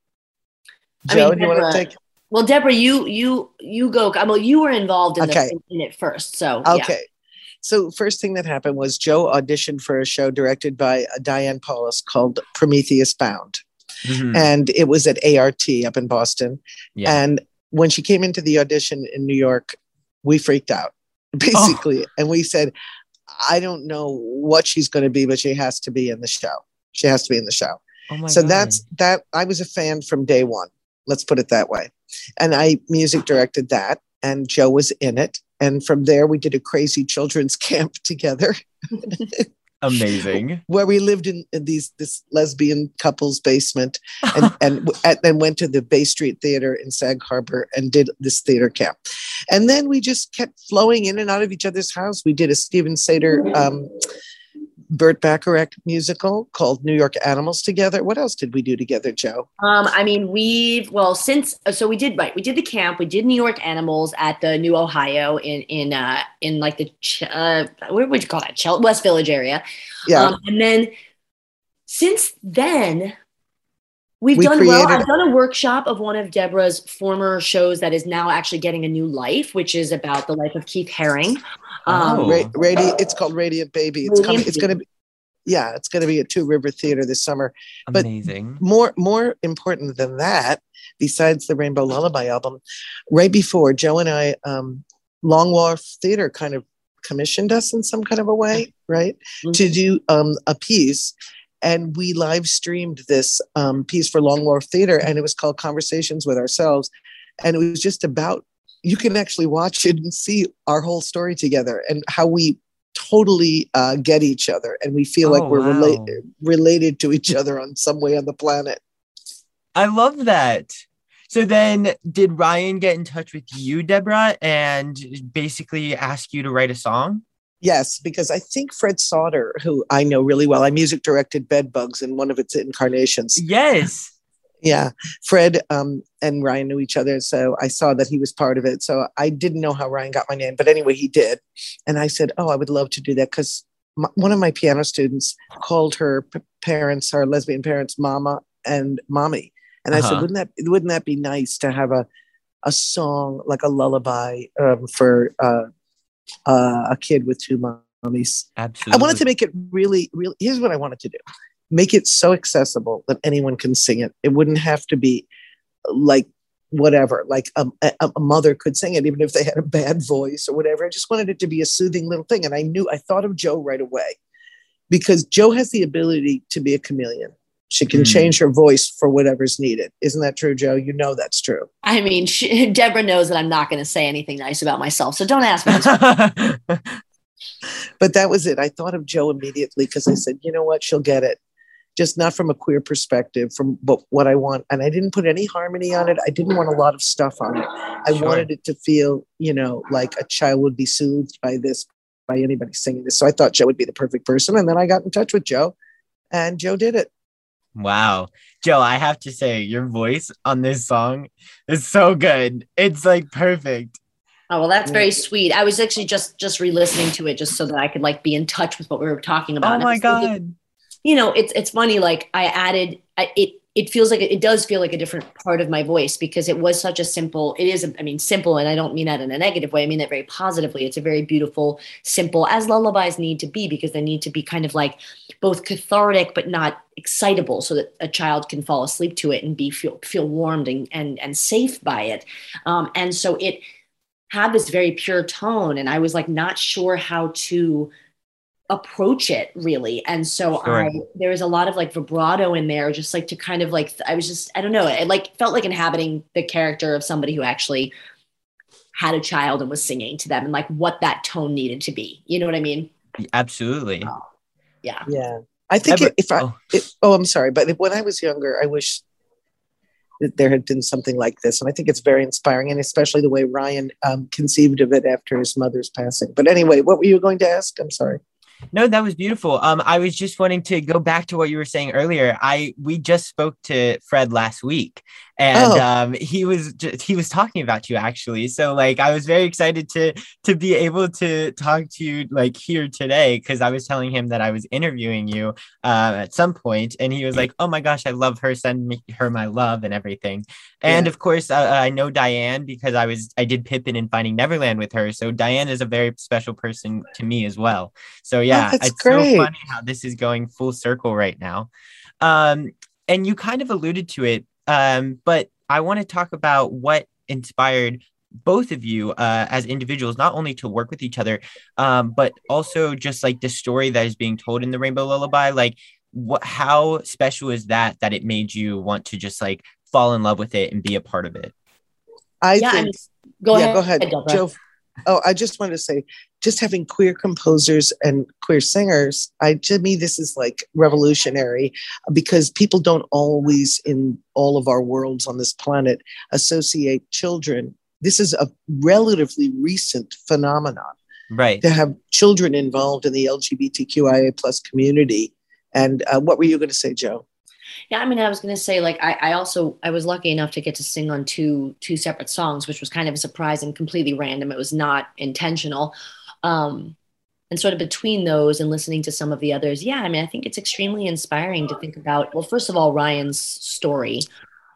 I Jo, mean, do you want to take? Well, Deborah, you you you go. Well, you were involved in, Okay. the, in it first, so yeah. So first thing that happened was Jo auditioned for a show directed by uh, Diane Paulus called Prometheus Bound, Mhm. and it was at ART up in Boston. Yeah. And when she came into the audition in New York, we freaked out basically, and we said, "I don't know what she's going to be, but she has to be in the show. She has to be in the show." oh so God. that's that i was a fan from day one let's put it that way and i music directed that and jo was in it and from there we did a crazy children's camp together. Amazing. where we lived in, in these this lesbian couple's basement and and then went to the bay street theater in sag harbor and did this theater camp. And then we just kept flowing in and out of each other's house. We did a steven sater um, Burt Bacharach musical called New York Animals together. What else did we do together, Jo? Um, I mean, we've well since uh, so we did right. We did the camp. We did New York Animals at the New Ohio in in uh in like the uh what would you call that West Village area. Yeah. Um, and then since then, we've We done well. I've done a workshop of one of Deborah's former shows that is now actually getting a new life, which is about the life of Keith Haring. Um, Oh. Ra- radi- it's called Radiant Baby. It's coming. It's going to be. Yeah, it's going to be at Two River Theater this summer. but- Amazing. More, more important than that, besides the Rainbow Lullaby album, right before Jo and I, um, Long Wharf Theater kind of commissioned us in some kind of a way, right, to do um, a piece, and we live streamed this um, piece for Long Wharf Theater, and it was called Conversations with Ourselves, and it was just about you can actually watch it and see our whole story together and how we totally uh, get each other and we feel Oh, like we're wow. related related to each other on some way on the planet. I love that. So then, did Ryan get in touch with you, Deborah, and basically ask you to write a song? Yes, because I think Fred Sauter, who I know really well, I music directed Bedbugs in one of its incarnations. Yes. Yeah, Fred um, and Ryan knew each other, so I saw that he was part of it. So I didn't know how Ryan got my name, but anyway, he did, and I said, "Oh, I would love to do that," because one of my piano students called her p- parents, her lesbian parents, Mama and Mommy, and I said, Uh-huh. "Wouldn't that wouldn't that be nice to have a a song like a lullaby um, for uh, uh, a kid with two mommies?" Absolutely. I wanted to make it really, really. Here's what I wanted to do: make it so accessible that anyone can sing it. It wouldn't have to be like whatever, like a, a, a mother could sing it, even if they had a bad voice or whatever. I just wanted it to be a soothing little thing, and I knew I thought of Jo right away because Jo has the ability to be a chameleon. She can Mm. change her voice for whatever's needed. Isn't that true, Jo? You know that's true. I mean, she, Deborah knows that I'm not going to say anything nice about myself, so don't ask me. but that was it. I thought of Jo immediately because I said, you know what, she'll get it. Just not from a queer perspective, from but what I want. And I didn't put any harmony on it. I didn't want a lot of stuff on it. I Sure. wanted it to feel, you know, like a child would be soothed by this, by anybody singing this. So I thought Jo would be the perfect person. And then I got in touch with Jo, and Jo did it. Wow. Jo, I have to say, your voice on this song is so good. It's like perfect. Oh well, that's very sweet. I was actually just just re-listening to it just so that I could like be in touch with what we were talking about. Oh my was thinking, God. you know, it's it's funny. Like I added I, it. It feels like it does feel like a different part of my voice because it was such a simple. It is. I mean, simple, and I don't mean that in a negative way. I mean that very positively. It's a very beautiful, simple, as lullabies need to be because they need to be kind of like both cathartic but not excitable, so that a child can fall asleep to it and be feel feel warmed and and, and safe by it. Um, and so it had this very pure tone, and I was like not sure how to approach it really and so Sure. i there was a lot of like vibrato in there just like to kind of like i was just i don't know it like felt like inhabiting the character of somebody who actually had a child and was singing to them and like what that tone needed to be you know what i mean Absolutely. yeah Yeah. I think Ever- if I, oh. it, oh, I'm sorry, but when I was younger, I wish that there had been something like this. And I think it's very inspiring, and especially the way Ryan um, conceived of it after his mother's passing. But anyway, what were you going to ask? I'm sorry. No, that was beautiful. Um, I was just wanting to go back to what you were saying earlier. I we just spoke to Fred last week, and Oh. um, he was just, he was talking about you actually. So like, I was very excited to to be able to talk to you like here today because I was telling him that I was interviewing you uh, at some point, and he was like, "Oh my gosh, I love her. Send me her my love and everything." And Yeah. of course, uh, I know Diane because I was I did Pippin in Finding Neverland with her. So Diane is a very special person to me as well. So yeah, Oh, it's great. so funny how this is going full circle right now. Um, and you kind of alluded to it, um, but I want to talk about what inspired both of you uh, as individuals, not only to work with each other, um, but also just like the story that is being told in the Rainbow Lullaby. Like, what? How special is that that it made you want to just like fall in love with it and be a part of it? I yeah I think mean, go yeah, ahead go ahead, Deborah. Jo. Oh, I just wanted to say, just having queer composers and queer singers, I to me this is like revolutionary because people don't always in all of our worlds on this planet associate children. This is a relatively recent phenomenon Right. to have children involved in the LGBTQIA plus community. And uh, what were you going to say, Jo? Yeah, I mean, I was gonna say, like, I, I also I was lucky enough to get to sing on two two separate songs, which was kind of a surprise and completely random. It was not intentional. Um, and sort of between those and listening to some of the others, yeah, I mean, I think it's extremely inspiring to think about. Well, first of all, Ryan's story,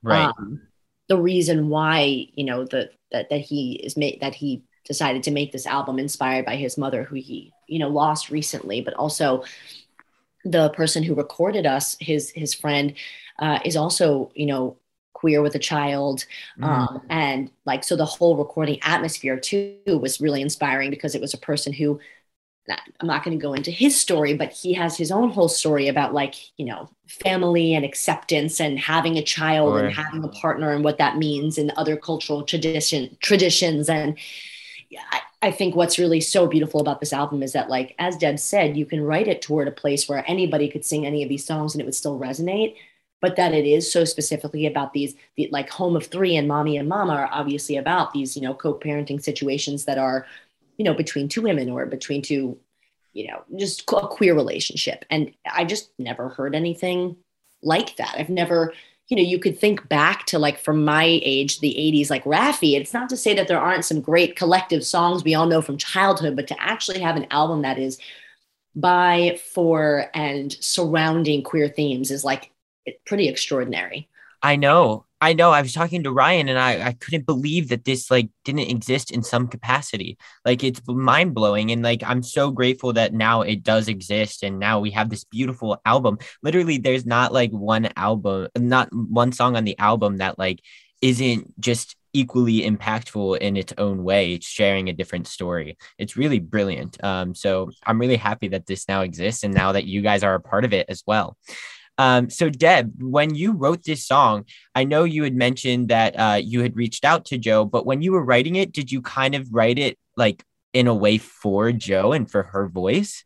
Right. um, the reason why you know the that that he is made that he decided to make this album inspired by his mother, who he you know lost recently, but also the person who recorded us, his his friend, uh, is also you know queer with a child, Mhm. um, and like so the whole recording atmosphere too was really inspiring because it was a person who. I'm not going to go into his story, but he has his own whole story about like you know family and acceptance and having a child and having a partner and what that means in other cultural tradition traditions and I, I think what's really so beautiful about this album is that, like, as Deb said, you can write it toward a place where anybody could sing any of these songs and it would still resonate. But that it is so specifically about these, the, like, Home of Three and Mommy and Mama are obviously about these, you know, co parenting situations that are, you know, between two women or between two, you know, just a queer relationship. And I just never heard anything like that. I've never, you know, you could think back to like from my age, the 80s, like Raffi. It's not to say that there aren't some great collective songs we all know from childhood, but to actually have an album that is by, for, and surrounding queer themes is like pretty extraordinary. I know. I know. I was talking to Ryan and I, I couldn't believe that this like didn't exist in some capacity. Like it's mind blowing. And like I'm so grateful that now it does exist and now we have this beautiful album. Literally, there's not like one album, not one song on the album that like isn't just equally impactful in its own way, sharing a different story. It's really brilliant. Um, so I'm really happy that this now exists and now that you guys are a part of it as well. Um, so, Deb, when you wrote this song, I know you had mentioned that uh, you had reached out to Jo, but when you were writing it, did you kind of write it like in a way for Jo and for her voice?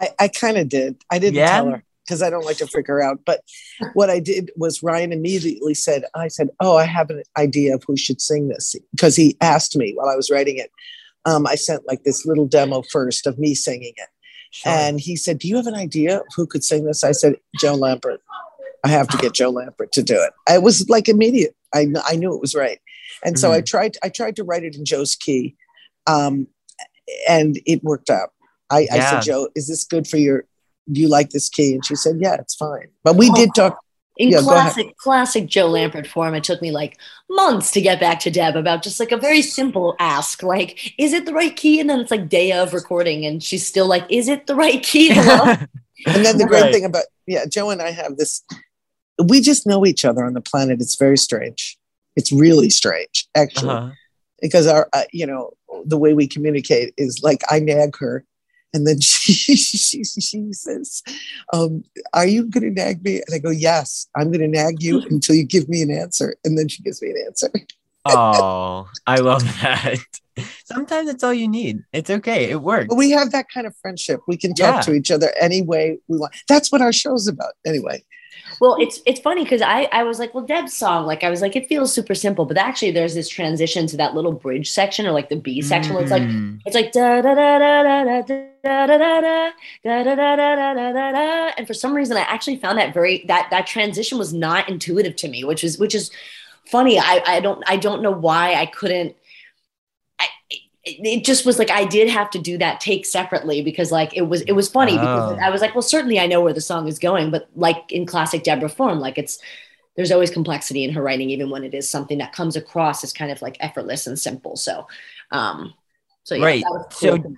I, I kind of did. I didn't yeah? tell her because I don't like to freak her out. But what I did was Ryan immediately said, I said, Oh, I have an idea of who should sing this because he asked me while I was writing it. Um, I sent like this little demo first of me singing it. Sure. And he said, Do you have an idea of who could sing this? I said, Jo Lampert. I have to get Jo Lampert to do it. It was like immediate. I, I knew it was right. And mm-hmm. so I mm-hmm. tried I tried to write it in Jo's key. Um, and it worked out. I, yeah. I said, Jo, is this good for your do you like this key? And she said, Yeah, it's fine. But we did talk in yeah, classic classic Jo Lampert form, it took me like months to get back to Deb about just like a very simple ask, like, is it the right key? And then it's like day of recording, and she's still like, is it the right key? and then the great right. thing about yeah, Jo and I have this, we just know each other on the planet. It's very strange. It's really strange, actually, uh-huh. because our uh, you know the way we communicate is like I nag her and then she, she, she says, um, Are you going to nag me? And I go, Yes, I'm going to nag you until you give me an answer. And then she gives me an answer. oh, I love that. Sometimes it's all you need. It's okay. It works. But we have that kind of friendship. We can talk yeah. to each other any way we want. That's what our show's about, anyway. Well, it's it's funny because I I was like, well, Deb's song, like I was like, it feels super simple, but actually there's this transition to that little bridge section or like the B section where it's like mm-hmm. it's like da da da da da da da da da da da da da da da da da and for some reason I actually found that very that that transition was not intuitive to me, which is which is funny. I I don't I don't know why I couldn't it just was like I did have to do that take separately because like it was it was funny oh. because I was like, well, certainly I know where the song is going, but like in classic Deborah form, like it's there's always complexity in her writing, even when it is something that comes across as kind of like effortless and simple. So, um, so yeah, right. Cool so,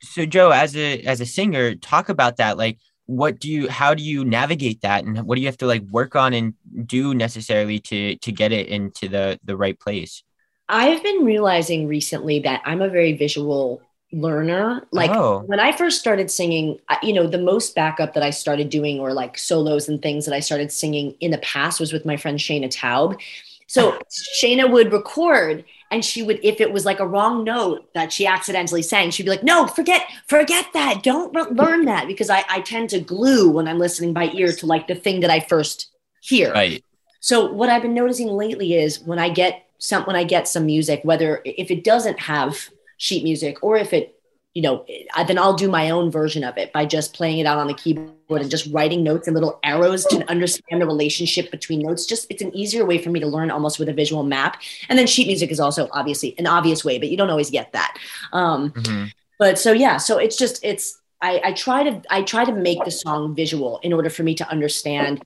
so Jo, as a as a singer, talk about that. Like, what do you how do you navigate that, and what do you have to like work on and do necessarily to to get it into the the right place? I've been realizing recently that I'm a very visual learner. Like oh. when I first started singing, you know, the most backup that I started doing or like solos and things that I started singing in the past was with my friend Shayna Taub. So Shayna would record and she would, if it was like a wrong note that she accidentally sang, she'd be like, no, forget, forget that. Don't learn that because I, I tend to glue when I'm listening by ear to like the thing that I first hear. Right. So what I've been noticing lately is when I get some when I get some music, whether if it doesn't have sheet music or if it, you know, then I'll do my own version of it by just playing it out on the keyboard and just writing notes and little arrows to understand the relationship between notes. Just it's an easier way for me to learn almost with a visual map. And then sheet music is also obviously an obvious way, but you don't always get that. Um, mm-hmm. But so yeah, so it's just it's I, I try to I try to make the song visual in order for me to understand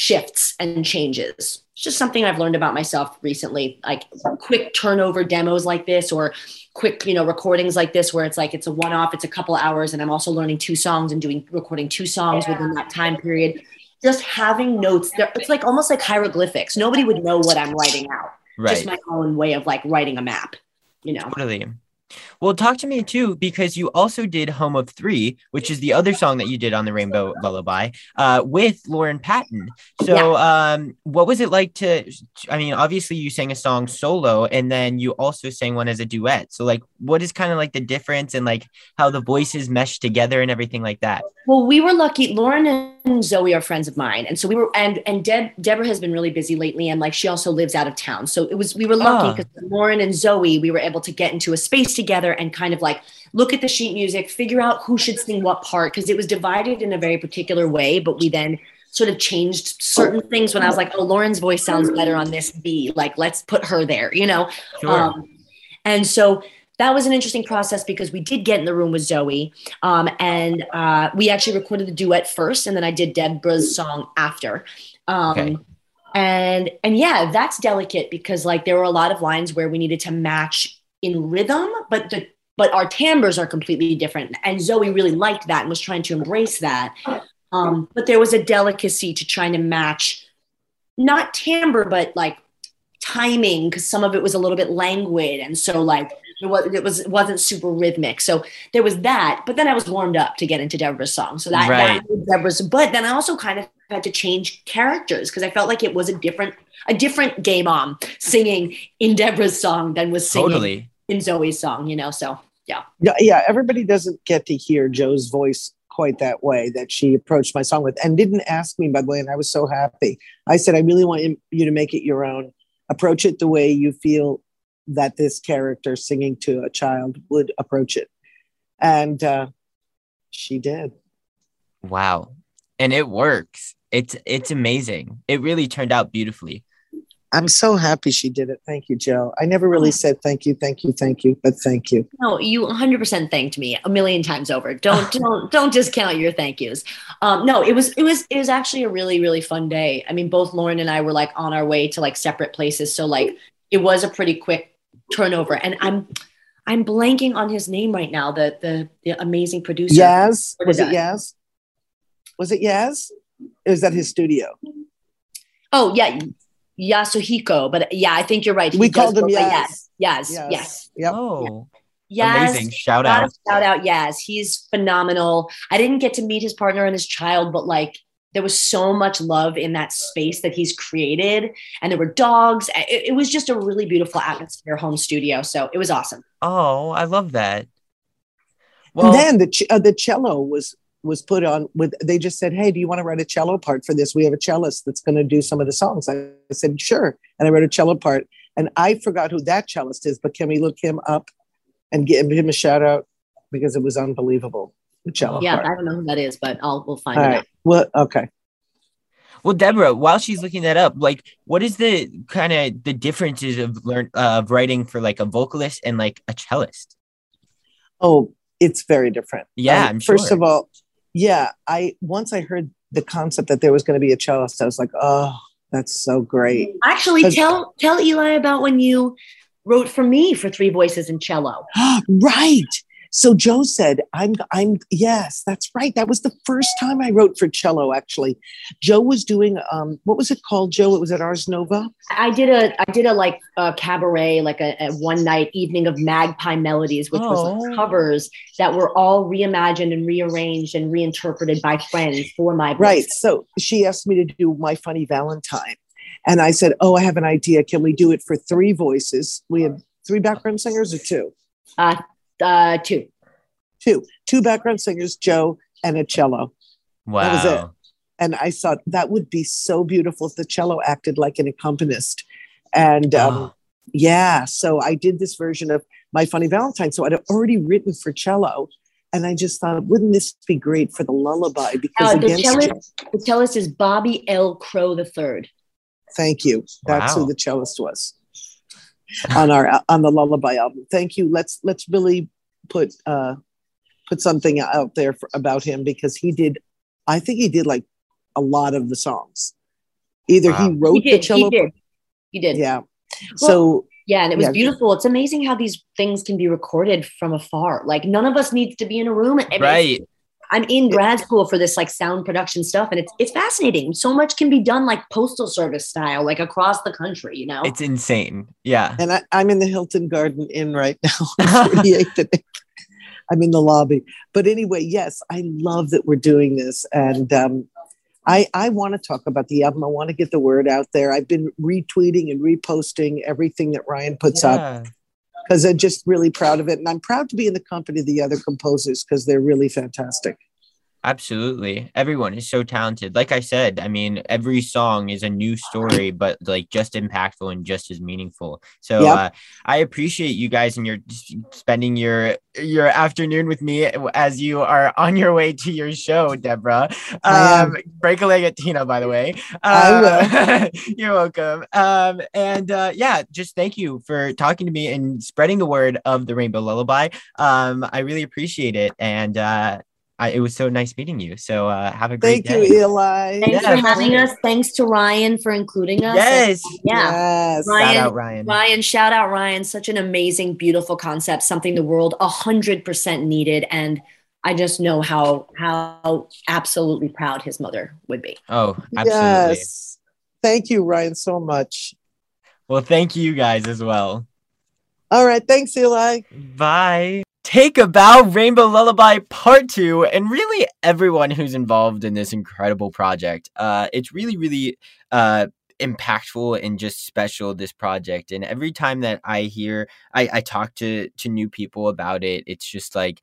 shifts and changes. It's just something I've learned about myself recently, like quick turnover demos like this or quick, you know, recordings like this where it's like it's a one off, it's a couple hours and I'm also learning two songs and doing recording two songs yeah. within that time period. Just having notes there, it's like almost like hieroglyphics. Nobody would know what I'm writing out. Right. Just my own way of like writing a map, you know. Totally. Well, talk to me too, because you also did Home of Three, which is the other song that you did on the Rainbow Lullaby, uh, with Lauren Patten. So, um, what was it like to? I mean, obviously you sang a song solo, and then you also sang one as a duet. So, like, what is kind of like the difference and like how the voices mesh together and everything like that? Well, we were lucky. Lauren and Zoe are friends of mine, and so we were. And and Deb Deborah has been really busy lately, and like she also lives out of town. So it was we were Ah. lucky because Lauren and Zoe, we were able to get into a space together and kind of like look at the sheet music, figure out who should sing what part because it was divided in a very particular way. But we then sort of changed certain things when I was like, oh, Lauren's voice sounds better on this B. Like, let's put her there, you know. Sure. Um, and so that was an interesting process because we did get in the room with Zoe, um, and uh, we actually recorded the duet first, and then I did Deborah's song after. Um, Okay. And and yeah, that's delicate because like there were a lot of lines where we needed to match in rhythm, but the but our timbres are completely different. And Zoe really liked that and was trying to embrace that. Um, but there was a delicacy to trying to match not timbre, but like timing because some of it was a little bit languid and so like it was it was it wasn't super rhythmic so there was that but then i was warmed up to get into deborah's song so that, Right. that was deborah's but then i also kind of had to change characters because i felt like it was a different a different gay mom singing in deborah's song than was singing Totally. In zoe's song you know so yeah Yeah, yeah, everybody doesn't get to hear Jo's voice quite that way that she approached my song with and didn't ask me, by the way, and I was so happy. I said, I really want you- you to make it your own. Approach it the way you feel that this character singing to a child would approach it. And uh, she did. Wow. And it works. It's it's amazing. It really turned out beautifully. I'm so happy she did it. Thank you, Jo. I never really said thank you, thank you, thank you, but thank you. No, you 100% thanked me a million times over. Don't don't don't discount your thank yous. Um, no, it was it was it was actually a really really fun day. I mean, both Lauren and I were like on our way to like separate places, so like it was a pretty quick turnover. And I'm I'm blanking on his name right now. The the the amazing producer. Yes, Was is it Yes? Was it Yes? It was at his studio. Oh yeah, Yasuhiko. But yeah, I think you're right. We He does called him go Yaz. Yes, yes, Yes. yes. Yep. Oh. Yes. Amazing. Shout out. Shout out, Yaz. He's phenomenal. I didn't get to meet his partner and his child, but like there was so much love in that space that he's created, and there were dogs. It, it was just a really beautiful atmosphere home studio. So it was awesome. Oh, I love that. Well, and then the ch- uh, the cello was was put on with. They just said, "Hey, do you want to write a cello part for this? We have a cellist that's going to do some of the songs." I said, "Sure," and I wrote a cello part. And I forgot who that cellist is, but can we look him up and give him a shout out because it was unbelievable. The cello yeah, part. I don't know who that is, but I'll we'll find All it right. out. Well, okay. well, Deborah, while she's looking that up, like, what is the kind of the differences of learn uh, of writing for like a vocalist and like a cellist? Oh, it's very different. Yeah, Um, I'm First sure. of all, yeah, I once I heard the concept that there was going to be a cellist, I was like, oh, that's so great. Mm-hmm. Actually, tell tell Eli about when you wrote for me for three voices and cello. right. So Jo said, I'm, I'm, yes, that's right. That was the first time I wrote for cello, actually. Jo was doing, um, what was it called, Joe? It was at Ars Nova. I did a I did a like a cabaret, like a, a one night evening of Magpie Melodies, which was Oh. like covers that were all reimagined and rearranged and reinterpreted by friends for my voice. Right. So she asked me to do My Funny Valentine. And I said, Oh, I have an idea. Can we do it for three voices? We have three background singers or two? Uh, uh, two. Two. Two background singers, Jo and a cello. Wow. That was it. And I thought that would be so beautiful if the cello acted like an accompanist. And um, Oh. yeah, so I did this version of My Funny Valentine. So I'd already written for cello. And I just thought, wouldn't this be great for the lullaby? Because Uh, the against, cellist, the cellist is Bobby L. Crow the third. thank you. That's Wow. who the cellist was on our on the lullaby album. Thank you. Let's let's really put uh put something out there for, about him because he did. I think he did like a lot of the songs. Either he wrote He the did. cello He did. He did. Yeah. Well, so Yeah, and it was Yeah. beautiful. It's amazing how these things can be recorded from afar. Like none of us needs to be in a room. and it's- Right. I'm in grad school for this like sound production stuff, and it's it's fascinating. So much can be done like postal service style, like across the country. You know, It's insane. Yeah. And I, I'm in the Hilton Garden Inn right now, 48th and I'm in the lobby. But anyway, yes, I love that we're doing this. And um, I, I want to talk about the album. I want to get the word out there. I've been retweeting and reposting everything that Ryan puts up Yeah. Because I'm just really proud of it. And I'm proud to be in the company of the other composers because they're really fantastic. Absolutely. Everyone is so talented. Like I said, I mean, every song is a new story, but like just impactful and just as meaningful. So Yep. uh, I appreciate you guys and your spending your your afternoon with me as you are on your way to your show, Deborah. Um, break a leg at Tina, by the way. Uh, you're welcome. Um, and uh, yeah, just thank you for talking to me and spreading the word of the Rainbow Lullaby. Um, I really appreciate it, and uh, I, it was so nice meeting you. So uh, have a great Thank day. Thank you, Eli. thanks Yeah, for having sure. us. Thanks to Ryan for including us. Yes. yeah. Yes. Ryan, Shout out Ryan. Ryan, shout out Ryan. Such an amazing, beautiful concept, something the world a hundred percent needed. And I just know how how absolutely proud his mother would be. Oh, absolutely. Yes. Thank you, Ryan, so much. Well, thank you guys as well. All right. Thanks, Eli. Bye. Take a Bow Rainbow Lullaby Part 2, and really everyone who's involved in this incredible project. Uh, it's really, really uh, impactful and just special, this project. And every time that I hear, I, I talk to, to new people about it, it's just like,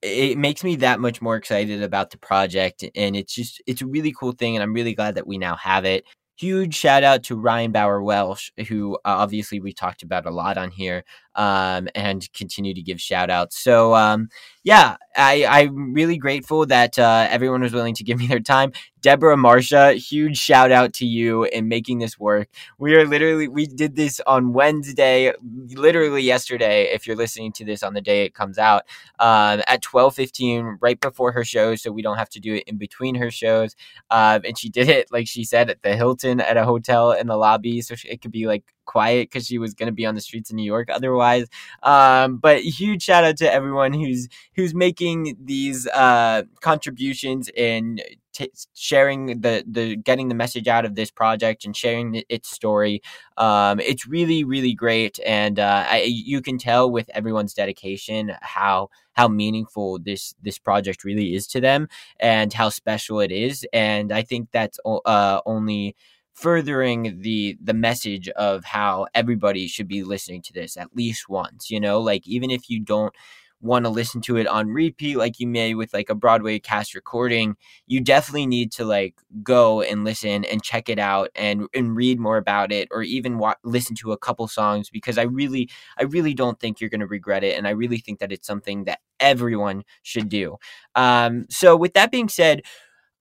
it makes me that much more excited about the project. And it's just, it's a really cool thing. And I'm really glad that we now have it. Huge shout out to Ryan Bauer Walsh, who uh, obviously we talked about a lot on here um, and continue to give shout outs. So, um, yeah, I, I'm really grateful that uh, everyone was willing to give me their time. Deborah Barsha, huge shout out to you in making this work. We are literally, we did this on Wednesday, literally yesterday, if you're listening to this on the day it comes out, um, at 12.15, right before her show, so we don't have to do it in between her shows. Um, and she did it, like she said, at the Hilton at a hotel in the lobby, so it could be like quiet because she was going to be on the streets of New York otherwise. Um, but huge shout out to everyone who's who's making these uh, contributions and t- sharing the the getting the message out of this project and sharing the, its story. Um, it's really really great, and uh, I, you can tell with everyone's dedication how how meaningful this this project really is to them and how special it is. And I think that's uh, only furthering the the message of how everybody should be listening to this at least once you know? Like even if you don't want to listen to it on repeat like you may with like a broadway cast recording you definitely need to like go and listen and check it out and and read more about it or even wa- listen to a couple songs because i really i really don't think you're going to regret it and i really think that it's something that everyone should do. Um so with that being said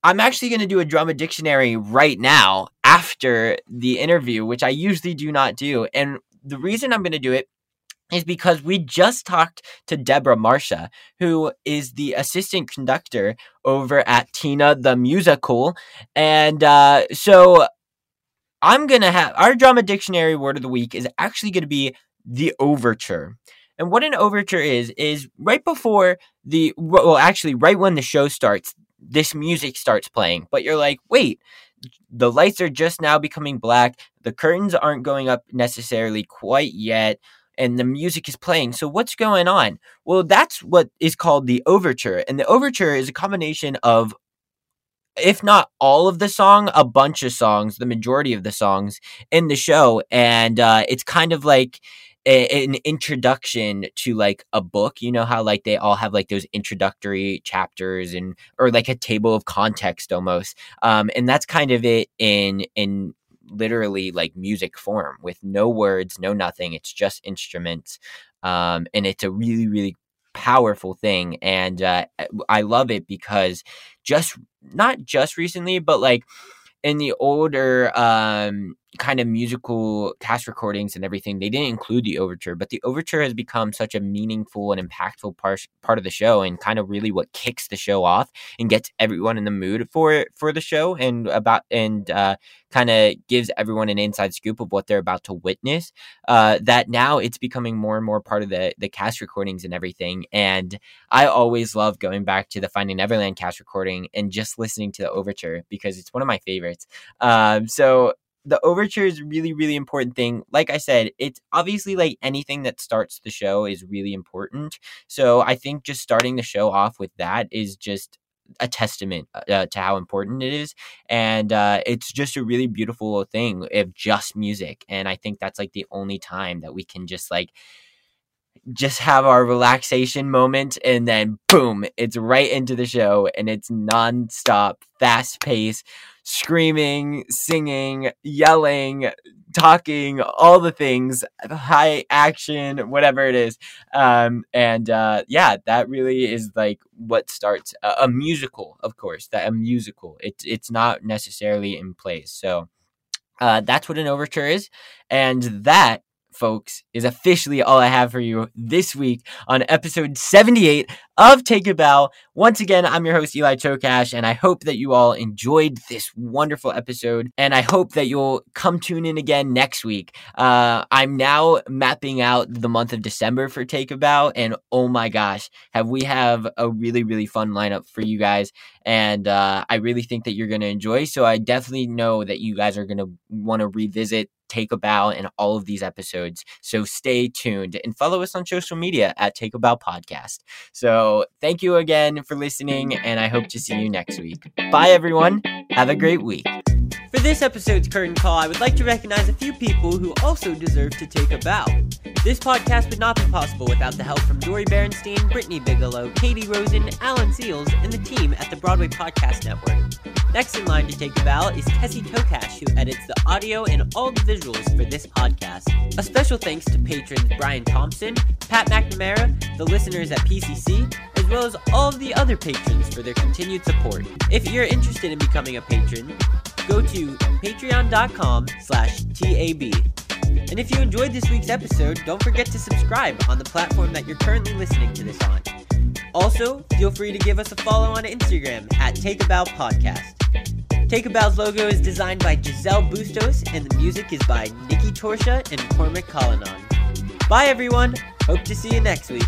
I'm actually going to do a drama dictionary right now after the interview, which I usually do not do. And the reason I'm going to do it is because we just talked to Deborah Barsha, who is the assistant conductor over at Tina the Musical. And uh, so I'm going to have our drama dictionary word of the week is actually going to be the overture. And what an overture is, is right before the, well, actually, right when the show starts, this music starts playing, but you're like, wait, the lights are just now becoming black. The curtains aren't going up necessarily quite yet, and the music is playing. So, what's going on? Well, that's what is called the overture. And the overture is a combination of, if not all of the song, a bunch of songs, the majority of the songs in the show. And uh, it's kind of like, a- an introduction to like a book. You know how like they all have like those introductory chapters and or like a table of context almost um and that's kind of it in in literally like music form with no words no nothing. It's just instruments um and it's a really really powerful thing and uh i love it because just not just recently but like in the older um kind of musical cast recordings and everything, they didn't include the overture, but the overture has become such a meaningful and impactful part part of the show, and kind of really what kicks the show off and gets everyone in the mood for for the show, and about and uh, kind of gives everyone an inside scoop of what they're about to witness. Uh, that now it's becoming more and more part of the the cast recordings and everything, and I always love going back to the Finding Neverland cast recording and just listening to the overture because it's one of my favorites. Um, so the overture is really really important thing. Like i said it's obviously like anything that starts the show is really important. So i think just starting the show off with that is just a testament uh, to how important it is. And uh, it's just a really beautiful thing of just music. And i think that's like the only time that we can just like just have our relaxation moment and then boom it's right into the show and it's non-stop fast pace screaming, singing, yelling, talking, all the things, high action, whatever it is. Um, and uh, yeah, that really is like what starts a, a musical, of course, that a musical. It's it's not necessarily in place. So uh, that's what an overture is, and that folks, is officially all I have for you this week on episode 78 of Take a Bow. Once again, I'm your host, Eli Tokash, and I hope that you all enjoyed this wonderful episode. And I hope that you'll come tune in again next week. Uh, I'm now mapping out the month of December for Take a Bow, and oh my gosh, have we have a really, really fun lineup for you guys. And uh, I really think that you're going to enjoy. So I definitely know that you guys are going to want to revisit Take a Bow in all of these episodes. So stay tuned and follow us on social media at Take a Bow Podcast. So thank you again for listening, and I hope to see you next week. Bye, everyone. Have a great week. For this episode's curtain call, I would like to recognize a few people who also deserve to take a bow. This podcast would not be possible without the help from Dori Berinstein, Brittany Bigelow, Katie Rosen, Alan Seals, and the team at the Broadway Podcast Network. Next in line to take a bow is Tessie Tokash, who edits the audio and all the visuals for this podcast. A special thanks to patrons Brian Thompson, Pat McNamara, the listeners at PCC, as well as all of the other patrons for their continued support. If you're interested in becoming a patron, go to patreon.com slash TAB. And if you enjoyed this week's episode, don't forget to subscribe on the platform that you're currently listening to this on. Also, feel free to give us a follow on Instagram at Take a Bow Podcast. Take a Bow's logo is designed by Giselle Bustos, and the music is by Nikki Torsha and Cormac Collinon. Bye, everyone. Hope to see you next week.